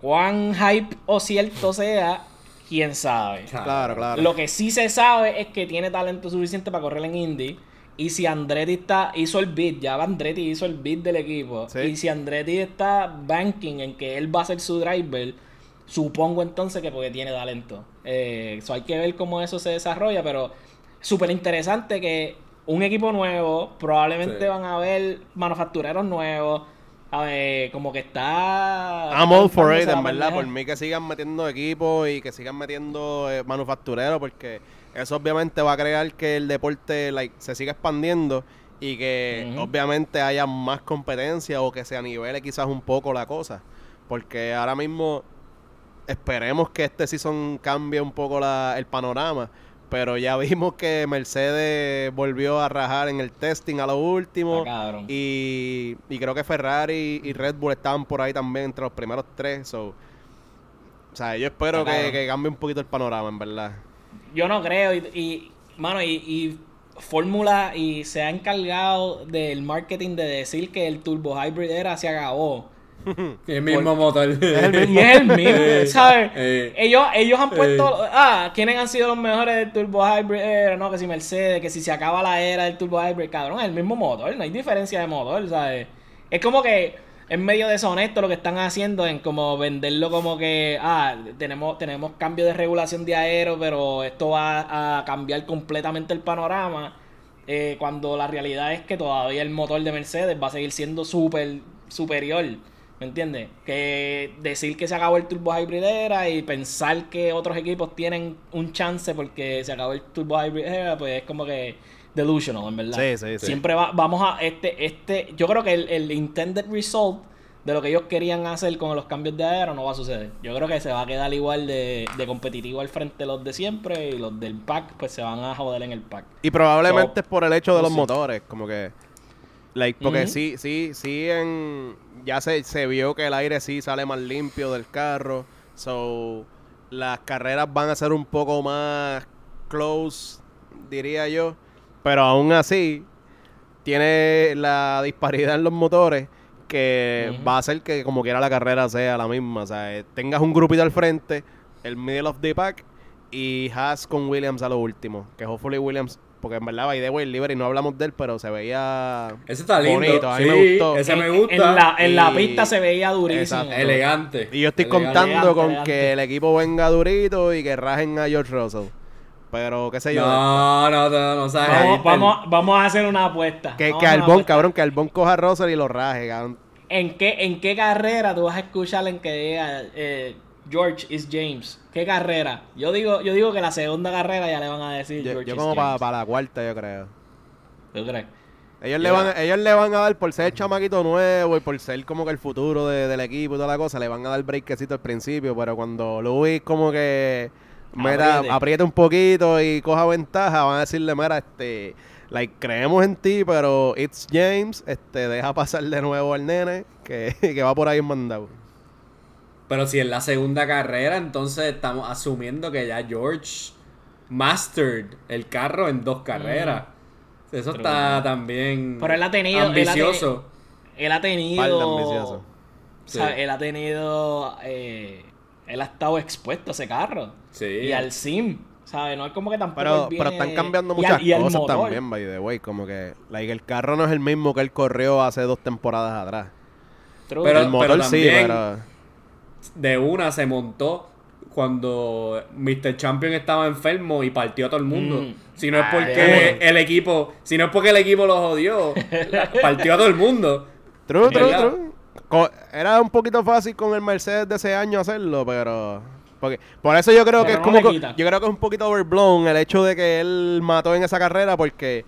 Cuán hype o cierto sea, quién sabe. Claro, claro. Lo que sí se sabe es que tiene talento suficiente para correr en Indy. Y si Andretti está, hizo el bid, ya Andretti hizo el bid del equipo. Sí. Y si Andretti está banking en que él va a ser su driver, supongo entonces que porque tiene talento. Eh, so hay que ver cómo eso se desarrolla, pero súper interesante que un equipo nuevo, probablemente Sí. van a haber manufactureros nuevos. A ver, como que está. I'm all for it, en verdad. Por mí que sigan metiendo equipos y que sigan metiendo eh, manufactureros, porque eso obviamente va a crear que el deporte like, se siga expandiendo y que obviamente haya más competencia o que se anivele quizás un poco la cosa. Porque ahora mismo esperemos que este season cambie un poco la- el panorama. Pero ya *laughs* vimos que Mercedes volvió a rajar en el testing a lo último. Y, y creo que Ferrari y Red Bull estaban por ahí también entre los primeros tres. So, o sea, yo espero que, que cambie un poquito el panorama, en verdad. Yo no creo. Y, y, mano, y, y Fórmula y se ha encargado del marketing de decir que el Turbo Hybrid era se acabó. *laughs* El mismo motor. *laughs* Y es el mismo, ¿sabes? Eh. Ellos, ellos han puesto. Ah, ¿quiénes han sido los mejores del Turbo Hybrid era? No, que si Mercedes, que si se acaba la era del Turbo Hybrid, cabrón, es el mismo motor, no hay diferencia de motor, ¿sabes? Es como que es medio deshonesto lo que están haciendo en como venderlo como que, ah, tenemos, tenemos cambio de regulación de aero, pero esto va a cambiar completamente el panorama. eh, cuando la realidad es que todavía el motor de Mercedes va a seguir siendo súper superior. ¿Me entiendes? Que decir que se acabó el Turbo Hybrid Era y pensar que otros equipos tienen un chance porque se acabó el Turbo Hybrid Era, pues es como que delusional, en verdad. Sí, sí, sí. Siempre va- vamos a este, este, yo creo que el, el intended result de lo que ellos querían hacer con los cambios de aero no va a suceder. Yo creo que se va a quedar igual de, de competitivo al frente de los de siempre y los del pack pues se van a joder en el pack. Y probablemente So, es por el hecho de los sí. motores, como que. Like, porque sí, sí, sí, en, ya se, se vio que el aire sí sale más limpio del carro. So, las carreras van a ser un poco más close, diría yo. Pero aún así, tiene la disparidad en los motores que va a hacer que como quiera la carrera sea la misma. O sea, eh, tengas un grupito al frente, el middle of the pack y Haas con Williams a lo último. Que hopefully Williams, porque en verdad, by the way, el Liberty no hablamos de él, pero se veía Ese está lindo. bonito. A mí sí, me gustó. Ese me En- gusta. En la, en la Y- pista se veía durísimo. Exacto. Elegante. Y yo estoy Elegante. contando Elegante, con elegante. que el equipo venga durito y que rajen a George Russell. Pero qué sé yo. No, no, no, no sabes. Vamos, vamos, vamos a hacer una apuesta. que que a hacer una Albon, apuesta. cabrón, que Albon coja a Russell y lo raje, cabrón. ¿En qué, ¿En qué carrera tú vas a escuchar en que diga eh, George is James? ¿Qué carrera? Yo digo, yo digo que la segunda carrera ya le van a decir Yo, George yo is como para la cuarta, yo creo. ¿Tú crees? Ellos le, van, ellos le van a dar, por ser chamaquito nuevo y por ser como que el futuro de- del equipo y toda la cosa, le van a dar breakcito al principio, pero cuando Luis como que meta, Apriete. un poquito y coja ventaja, van a decirle, mira, este, like, creemos en ti, pero it's James, este, deja pasar de nuevo al nene, que, *laughs* que va por ahí en mandado. Pero si en la segunda carrera, entonces estamos asumiendo que ya George mastered el carro en dos carreras. Eso True. está también Pero él ha tenido- él ha ambicioso. Él ha tenido. ambicioso. o sea, Sí. Él ha tenido. eh, él ha estado expuesto a ese carro. Sí. Y al sim. ¿Sabes? No es como que tampoco. Pero, pero están cambiando y muchas al- y al cosas motor. también, by the way, como que, like, el carro no es el mismo que él corrió hace dos temporadas atrás. True. Pero- el motor sí, también- pero... De una se montó cuando Mr. Champion estaba enfermo y partió a todo el mundo. Mm. Si no es Ah, porque el equipo, si no es porque el equipo lo jodió, *laughs* partió a todo el mundo. True, true, true. Era un poquito fácil con el Mercedes de ese año hacerlo, pero... Porque, por eso yo creo Pero que es como... Yo creo que es un poquito overblown el hecho de que él mató en esa carrera porque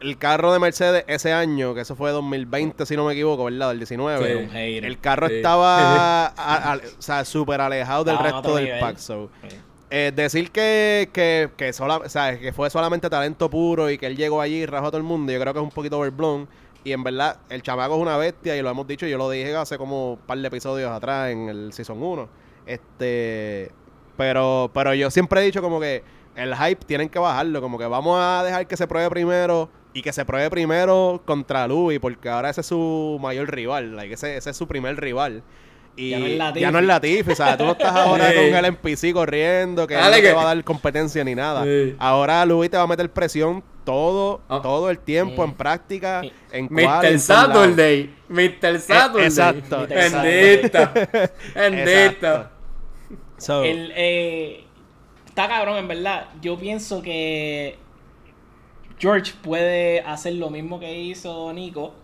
el carro de Mercedes ese año, que eso fue 2020 si no me equivoco, ¿verdad? El 19. Sí. Un hater. El carro Sí. estaba *laughs* a- a- o sea, súper alejado del resto del nivel. pack. so, Sí. eh, decir que, que, que, sola- o sea, que fue solamente talento puro y que él llegó allí y rajó a todo el mundo, yo creo que es un poquito overblown. Y en verdad, el chamaco es una bestia y lo hemos dicho, yo lo dije hace como un par de episodios atrás en el Season 1. Este, pero, pero yo siempre he dicho como que el hype tienen que bajarlo, como que vamos a dejar que se pruebe primero y que se pruebe primero contra Louis, porque ahora ese es su mayor rival, like, ese, ese es su primer rival. Y Ya no es Latifi. ya no es Latifi, o sea, tú no estás ahora *laughs* Sí. con el NPC corriendo, que Dale no te que- va a dar competencia ni nada. Sí. Ahora Louis te va a meter presión todo, Ah. todo el tiempo, en práctica, Sí. en cual, en Mr. Saturday. Mr. Saturday. exacto. Bendita. Exacto. So, El, eh, está cabrón, en verdad. Yo pienso que George puede hacer lo mismo que hizo Nico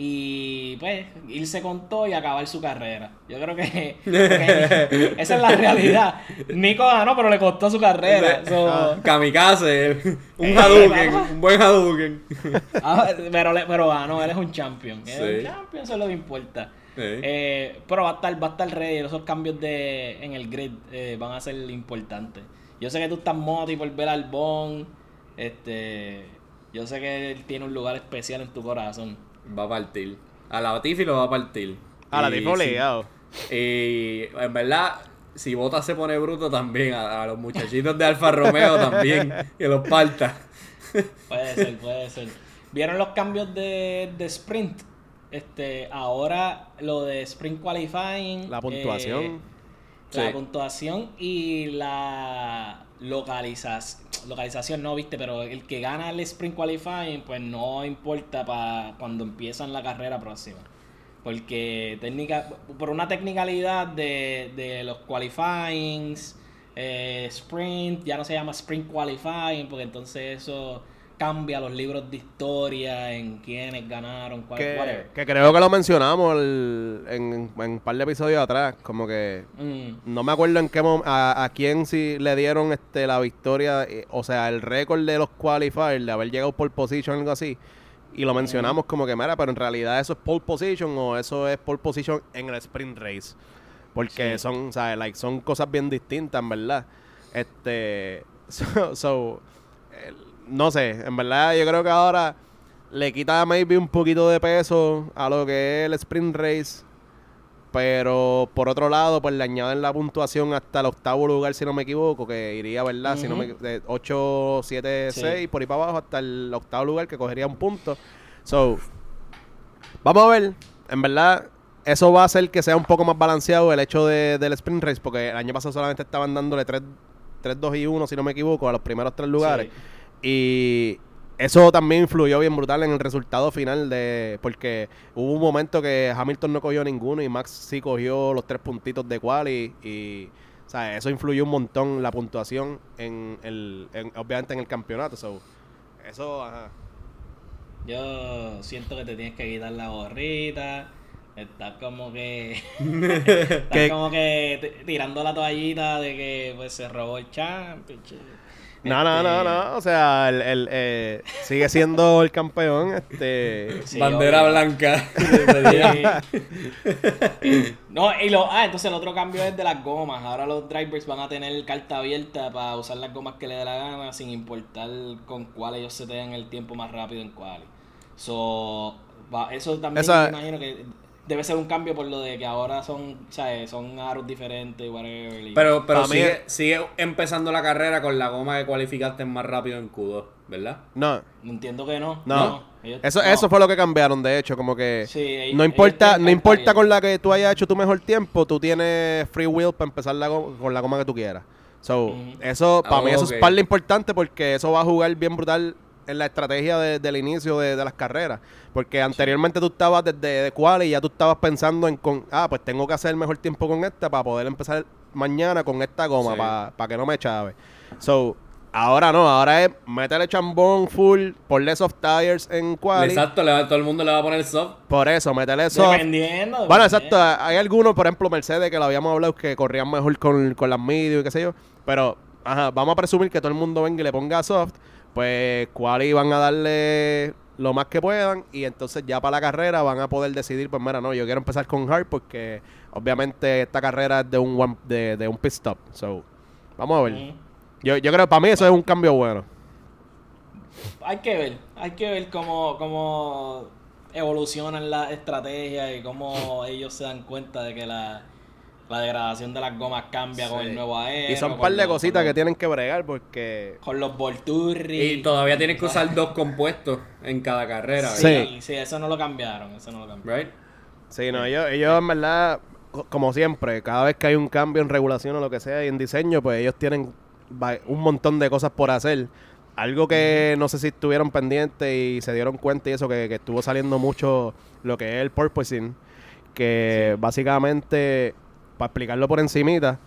y pues irse con todo y acabar su carrera. Yo creo que, *laughs* esa es la realidad. Nico ganó, pero le costó su carrera. *laughs* So, Kamikaze. *laughs* Un Eh, Hadouken. Un buen Hadouken. ah, pero, pero ganó, él es un champion. Él Es Sí. un champion, eso es lo que importa. Sí. Eh, pero va a estar, va a estar ready. Esos cambios de, en el grid eh, van a ser importantes. Yo sé que tú estás moti por ver al Bon. Este, yo sé que él tiene un lugar especial en tu corazón. Va a partir. A la Latifi lo va a partir. a la sí. obligado. Y en verdad, si Bota se pone bruto también, a, a los muchachitos de Alfa Romeo también, que los parta. Puede ser, puede ser. ¿Vieron los cambios de, de sprint? este, ahora lo de Spring Qualifying. La puntuación. eh, la Sí. puntuación y la localización. No, viste, pero el que gana el Spring Qualifying, pues no importa para cuando empiezan la carrera próxima. Porque técnica, por una tecnicalidad de, de los qualifyings, eh, sprint, ya no se llama sprint qualifying, porque entonces eso cambia los libros de historia en quiénes ganaron, cuál, Que, whatever. que creo que lo mencionamos el- en, en un par de episodios atrás. Como que Mm, no me acuerdo en qué a, a quién si le dieron este la victoria, eh, o sea, el récord de los qualifiers, de haber llegado por position o algo así. Y lo mencionamos como que, mira, pero en realidad eso es pole position o eso es pole position en el sprint race. Porque Sí. son, ¿sabes? Like, son cosas bien distintas, en verdad. Este. *laughs* So, so, el- no sé, en verdad yo creo que ahora le quita maybe un poquito de peso a lo que es el sprint race. Pero por otro lado, pues le añaden la puntuación hasta el octavo lugar, si no me equivoco, que iría, ¿verdad? Si no me de 8, 7, Sí. 6, por ahí para abajo hasta el octavo lugar que cogería un punto. So, vamos a ver. En verdad, eso va a hacer que sea un poco más balanceado el hecho de- del sprint race, porque el año pasado solamente estaban dándole 3, 3, 2 y 1, si no me equivoco, a los primeros tres lugares. sí. Y eso también influyó bien brutal en el resultado final de porque hubo un momento que Hamilton no cogió ninguno y Max sí cogió los tres puntitos de quali y o sea, eso influyó un montón la puntuación en el en- obviamente en el campeonato. So, eso ajá. Yo siento que te tienes que quitar la gorrita. Estás como que. *laughs* Estás como que tirando la toallita de que pues se robó el championship. No, no, no, Este, no, o sea, el, el, eh, sigue siendo el campeón, este sí, Bandera obvio. blanca. *laughs* Sí. no, y lo, ah, entonces el otro cambio es de las gomas. Ahora los drivers van a tener carta abierta para usar las gomas que les dé la gana, sin importar con cuál ellos se tengan el tiempo más rápido en quali. So, eso también Esa- me imagino que debe ser un cambio por lo de que ahora son, ¿sabes? Son aros diferentes, whatever. y- Pero, pero sigue, es- sigue empezando la carrera con la goma que cualificaste más rápido en Q2, ¿verdad? no, entiendo que no. no. ellos- Eso, no. eso fue lo que cambiaron, de hecho, como que Sí, ellos- no importa, no importa con la que tú hayas hecho tu mejor tiempo, tú tienes free will para empezar la con la goma que tú quieras. So, eso, para Ah, mí eso es parte importante porque eso va a jugar bien brutal en la estrategia de- del inicio de, de las carreras. Porque anteriormente tú estabas desde de quali y ya tú estabas pensando en con, ah, pues tengo que hacer el mejor tiempo con esta para poder empezar mañana con esta goma, Sí. para que no me chave. So, ahora no, ahora es métele chambón full, ponle soft tires en quali. Exacto, le va- todo el mundo le va a poner soft. Por eso, métele soft. Dependiendo. Bueno, exacto. Hay algunos, por ejemplo, Mercedes, que lo habíamos hablado, que corrían mejor con, con las medios y qué sé yo. Pero, ajá, vamos a presumir que todo el mundo venga y le ponga soft. Pues, quali van a darle lo más que puedan. Y entonces, ya para la carrera, van a poder decidir: Pues, mira, no, yo quiero empezar con hard porque, obviamente, esta carrera es de un, one- de, de un pit stop. So, vamos a ver. Yo, yo creo que para mí eso es un cambio bueno. Hay que ver, hay que ver cómo, cómo evolucionan las estrategias y cómo ellos se dan cuenta de que la, la degradación de las gomas cambia con el nuevo aero. Y son un par de los- cositas que tienen que bregar porque. Con los Volturri. Y todavía tienes que usar *laughs* dos compuestos en cada carrera, Sí, ¿verdad? sí, eso no lo cambiaron, eso no lo cambiaron. Right? Sí, no, ellos, ellos en verdad, co- como siempre, cada vez que hay un cambio en regulación o lo que sea y en diseño, pues ellos tienen un montón de cosas por hacer. Algo que no sé si estuvieron pendientes y se dieron cuenta y eso, que, que estuvo saliendo mucho lo que es el porpoising, que básicamente, para explicarlo por encimita,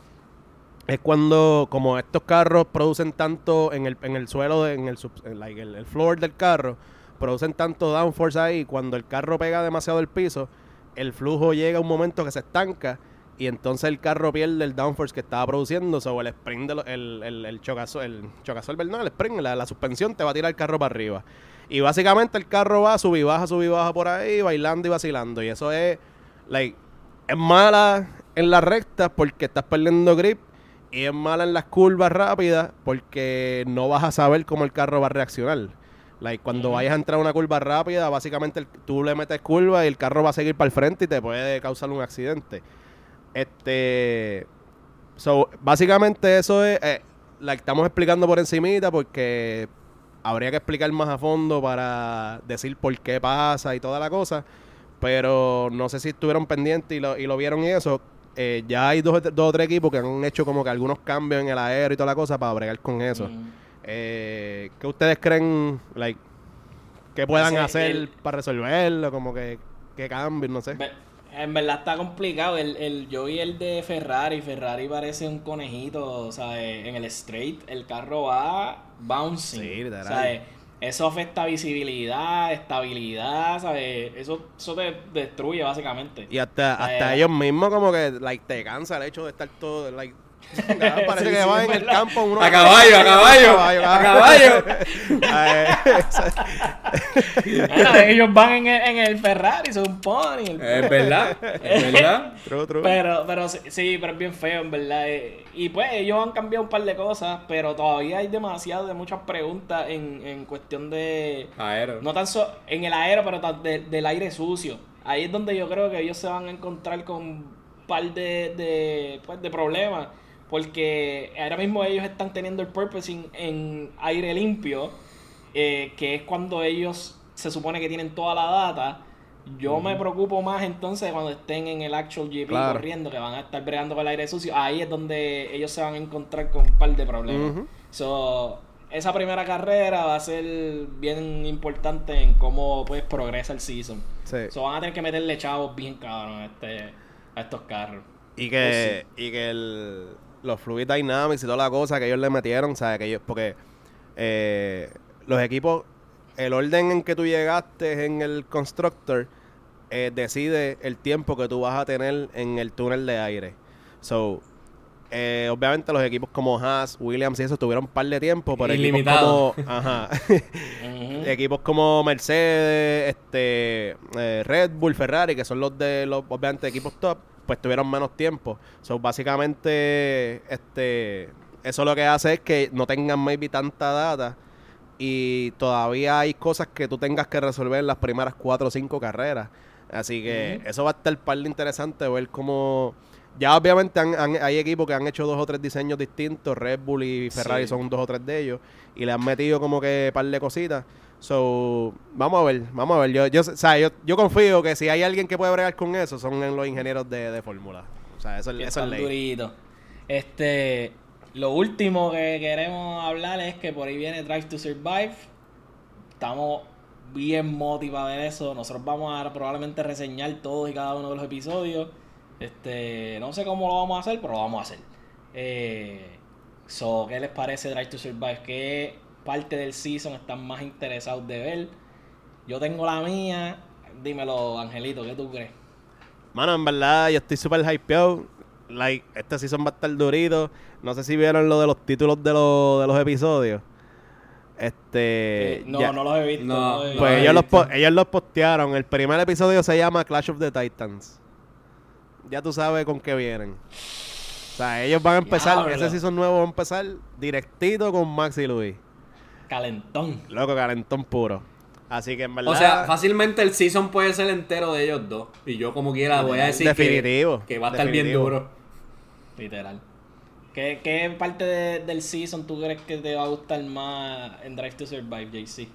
es cuando, como estos carros producen tanto en el, en el suelo, de- en el, el, el floor del carro, producen tanto downforce ahí, cuando el carro pega demasiado el piso, el flujo llega a un momento que se estanca y entonces el carro pierde el downforce que estaba produciendo, sobre el spring, de el, el, el chocazo, el chocazo, no, el spring, la, la suspensión te va a tirar el carro para arriba. Y básicamente el carro va sub y baja, sub y baja por ahí, bailando y vacilando. Y eso es, like, es mala en las rectas porque estás perdiendo grip y es mala en las curvas rápidas porque no vas a saber cómo el carro va a reaccionar. Like, cuando vayas a entrar a una curva rápida, básicamente el- tú le metes curva y el carro va a seguir para el frente y te puede causar un accidente. Este. So, básicamente eso es. eh, la estamos explicando por encimita porque habría que explicar más a fondo para decir por qué pasa y toda la cosa. pero no sé si estuvieron pendientes y lo, y lo vieron y eso. Eh, ya hay dos, dos o tres equipos que han hecho como que algunos cambios en el aero y toda la cosa para bregar con eso. Mm. Eh, ¿Qué ustedes creen, like, que puedan Ese, hacer el- para resolverlo? Como que, que cambios, no sé. En verdad está complicado. El, el, yo vi el de Ferrari. Ferrari parece un conejito. O sea, en el straight el carro va bouncing. Sí, literal. O sea, eso afecta visibilidad, estabilidad, ¿sabes? Eso, eso te destruye básicamente. Y hasta, Eh, hasta ellos mismos como que like, te cansa el hecho de estar todo, like, *laughs* parece Sí, que es en el campo uno A caballo, a caballo, a caballo. *laughs* *laughs* Bueno, ellos van en el, en el Ferrari, son un pony. el- Es verdad, es verdad. true, true. Pero, pero sí, pero es bien feo, en verdad. eh. Y pues ellos han cambiado un par de cosas, pero todavía hay demasiado de muchas preguntas en, en cuestión de... Aero. No tan solo en el aero, pero de- del aire sucio. Ahí es donde yo creo que ellos se van a encontrar con un par de, de, pues, de problemas. Porque ahora mismo ellos están teniendo el purposing en aire limpio, eh, que es cuando ellos se supone que tienen toda la data. Yo me preocupo más entonces cuando estén en el actual GP Claro. corriendo, que van a estar bregando con el aire sucio. Ahí es donde ellos se van a encontrar con un par de problemas. So, esa primera carrera va a ser bien importante en cómo pues progresa el season. Sí. So, van a tener que meterle chavos bien cabrón a, este, a estos carros. Y que, y que el, los Fluid Dynamics y toda la cosa que ellos le metieron, ¿sabes? Que ellos, porque eh, los equipos, el orden en que tú llegaste en el Constructor eh, decide el tiempo que tú vas a tener en el túnel de aire. So, eh, obviamente los equipos como Haas, Williams y eso tuvieron un par de tiempo, pero equipos Ilimitado. como... *laughs* Ajá. *laughs* Equipos como Mercedes, este, eh, Red Bull, Ferrari, que son los de los obviamente equipos top, pues tuvieron menos tiempo. So, básicamente, este, eso lo que hace es que no tengan maybe tanta data y todavía hay cosas que tú tengas que resolver en las primeras cuatro o cinco carreras. Así que eso va a estar par de interesante ver cómo... Ya obviamente han- han- hay equipos que han hecho dos o tres diseños distintos, Red Bull y Ferrari Sí. son dos o tres de ellos, y le han metido como que par de cositas. So, vamos a ver, vamos a ver. Yo, yo, o sea, yo, yo confío que si hay alguien que puede bregar con eso, son los ingenieros de, de fórmula. O sea, eso, eso es ley. duritos. Este, lo último que queremos hablar es que por ahí viene Drive to Survive. Estamos bien motivados de eso. Nosotros vamos a probablemente reseñar todos y cada uno de los episodios. Este, no sé cómo lo vamos a hacer, pero lo vamos a hacer. Eh, so, ¿qué les parece Drive to Survive? ¿Qué parte del season están más interesados de ver? Yo tengo la mía. Dímelo, Angelito, ¿qué tú crees? Mano, en verdad, yo estoy súper hypeado. Like, este season va a estar durito. No sé si vieron lo de los títulos de, los de los episodios. Este. Eh, no, ya- no los he visto. No, no los he visto. Pues lo ellos los, ellos los postearon. El primer episodio se llama Clash of the Titans. Ya tú sabes con qué vienen. O sea, ellos van a empezar, Diablo. ese season nuevo va a empezar directito con Max y Luis. Calentón. Loco, calentón puro. Así que en verdad. O sea, fácilmente el season puede ser entero de ellos dos. Y yo como quiera voy a decir que- Definitivo, que, va a estar bien duro. Literal. ¿Qué, qué parte de- del season tú crees que te va a gustar más en Drive to Survive, JC?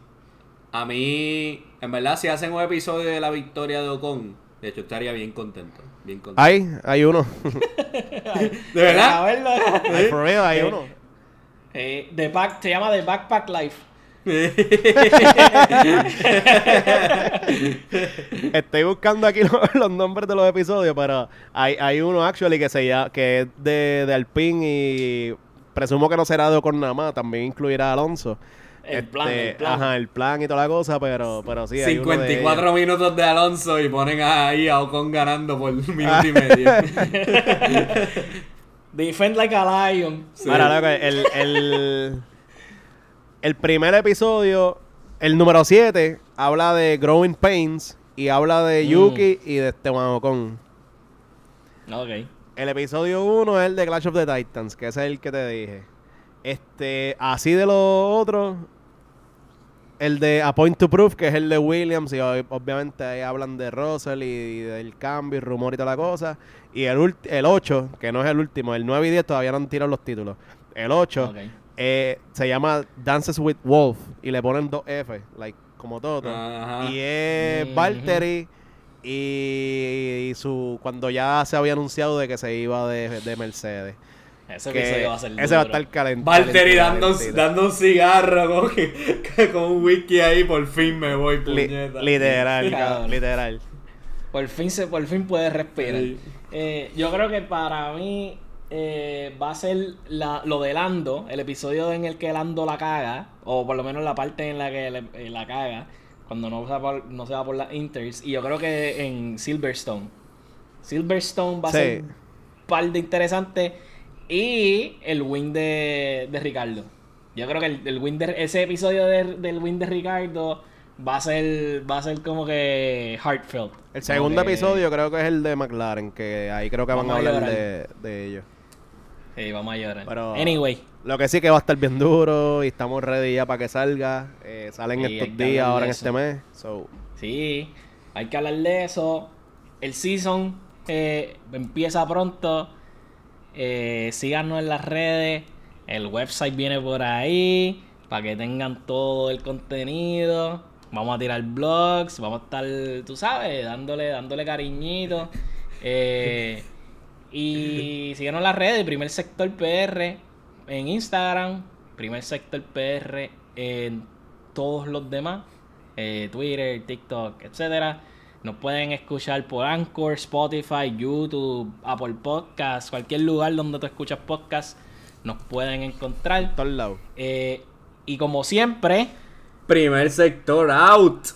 A mí, en verdad, si hacen un episodio de la victoria de Ocon, de hecho estaría bien contento. Bien contento. Hay, hay uno. *laughs* ¿De verdad? *laughs* A verlo. Hay for real, hay uno. Eh, The Back, se llama The Backpack Life. *laughs* Estoy buscando aquí los, *laughs* los nombres de los episodios, pero hay, hay uno actually que se llama, que es de, de Alpine y presumo que no será de Ocon nada más, también incluirá a Alonso. El Este, plan, el plan. Ajá, el plan y toda la cosa, pero, pero sí. hay uno de 54 minutos de Alonso y ponen ahí a Ocon ganando por un *laughs* minuto y medio. Defend like a lion. Sí. Ahora, loco, el, el, el primer episodio, el número 7, habla de Growing Pains y habla de Mm. Yuki y de Esteban Ocon. Ok. El episodio 1 es el de Clash of the Titans, que ese es el que te dije. Este, así de los otros, el de A Point to Proof, que es el de Williams, y ob- obviamente ahí hablan de Russell y, y del cambio y rumor y toda la cosa. Y el, el 8, que no es el último, el 9 y 10 todavía no han tirado los títulos. El 8 Ok. eh, se llama Dances with Wolf y le ponen dos F, like, como todo. Y es. Valtteri y, su cuando ya se había anunciado de que se iba de, de Mercedes. Ese Que episodio va a ser ese va a duro. estar calentito. Valtteri dando, dando un cigarro que, *laughs* con un whisky ahí, por fin me voy, Li- puñeta. literal, Cabrón. literal. Por fin se, por fin puede respirar. Sí. Eh, yo creo que para mí eh, va a ser la- lo de Lando, el episodio en el que Lando la caga, o por lo menos la parte en la que le- eh, la caga, cuando no se, va por, no se va por las Inters. Y yo creo que en Silverstone. Silverstone va a Sí. ser un par de interesante. Y el win de, de Ricardo. Yo creo que el, el win de, ese episodio de- del win de Ricardo va a ser va a ser como que heartfelt. El segundo que- episodio creo que es el de McLaren, que ahí creo que van a hablar de, de ellos. Sí, vamos a llorar. Pero- Anyway, Lo que sí que va a estar bien duro y estamos ready ya para que salga. Eh, salen Sí, estos días, ahora en este mes. So, sí, hay que hablar de eso. El season eh, empieza pronto. Eh, síganos en las redes. El website viene por ahí. Para que tengan todo el contenido. Vamos a tirar blogs. Vamos a estar, tú sabes, dándole, dándole cariñito. Eh, y síganos en las redes. Primer sector PR en Instagram. Primer sector PR en todos los demás. eh, Twitter, TikTok, etcétera. Nos pueden escuchar por Anchor, Spotify, YouTube, Apple Podcasts, cualquier lugar donde tú escuchas podcasts, nos pueden encontrar. todos lados. Eh, y como siempre, Primer sector out.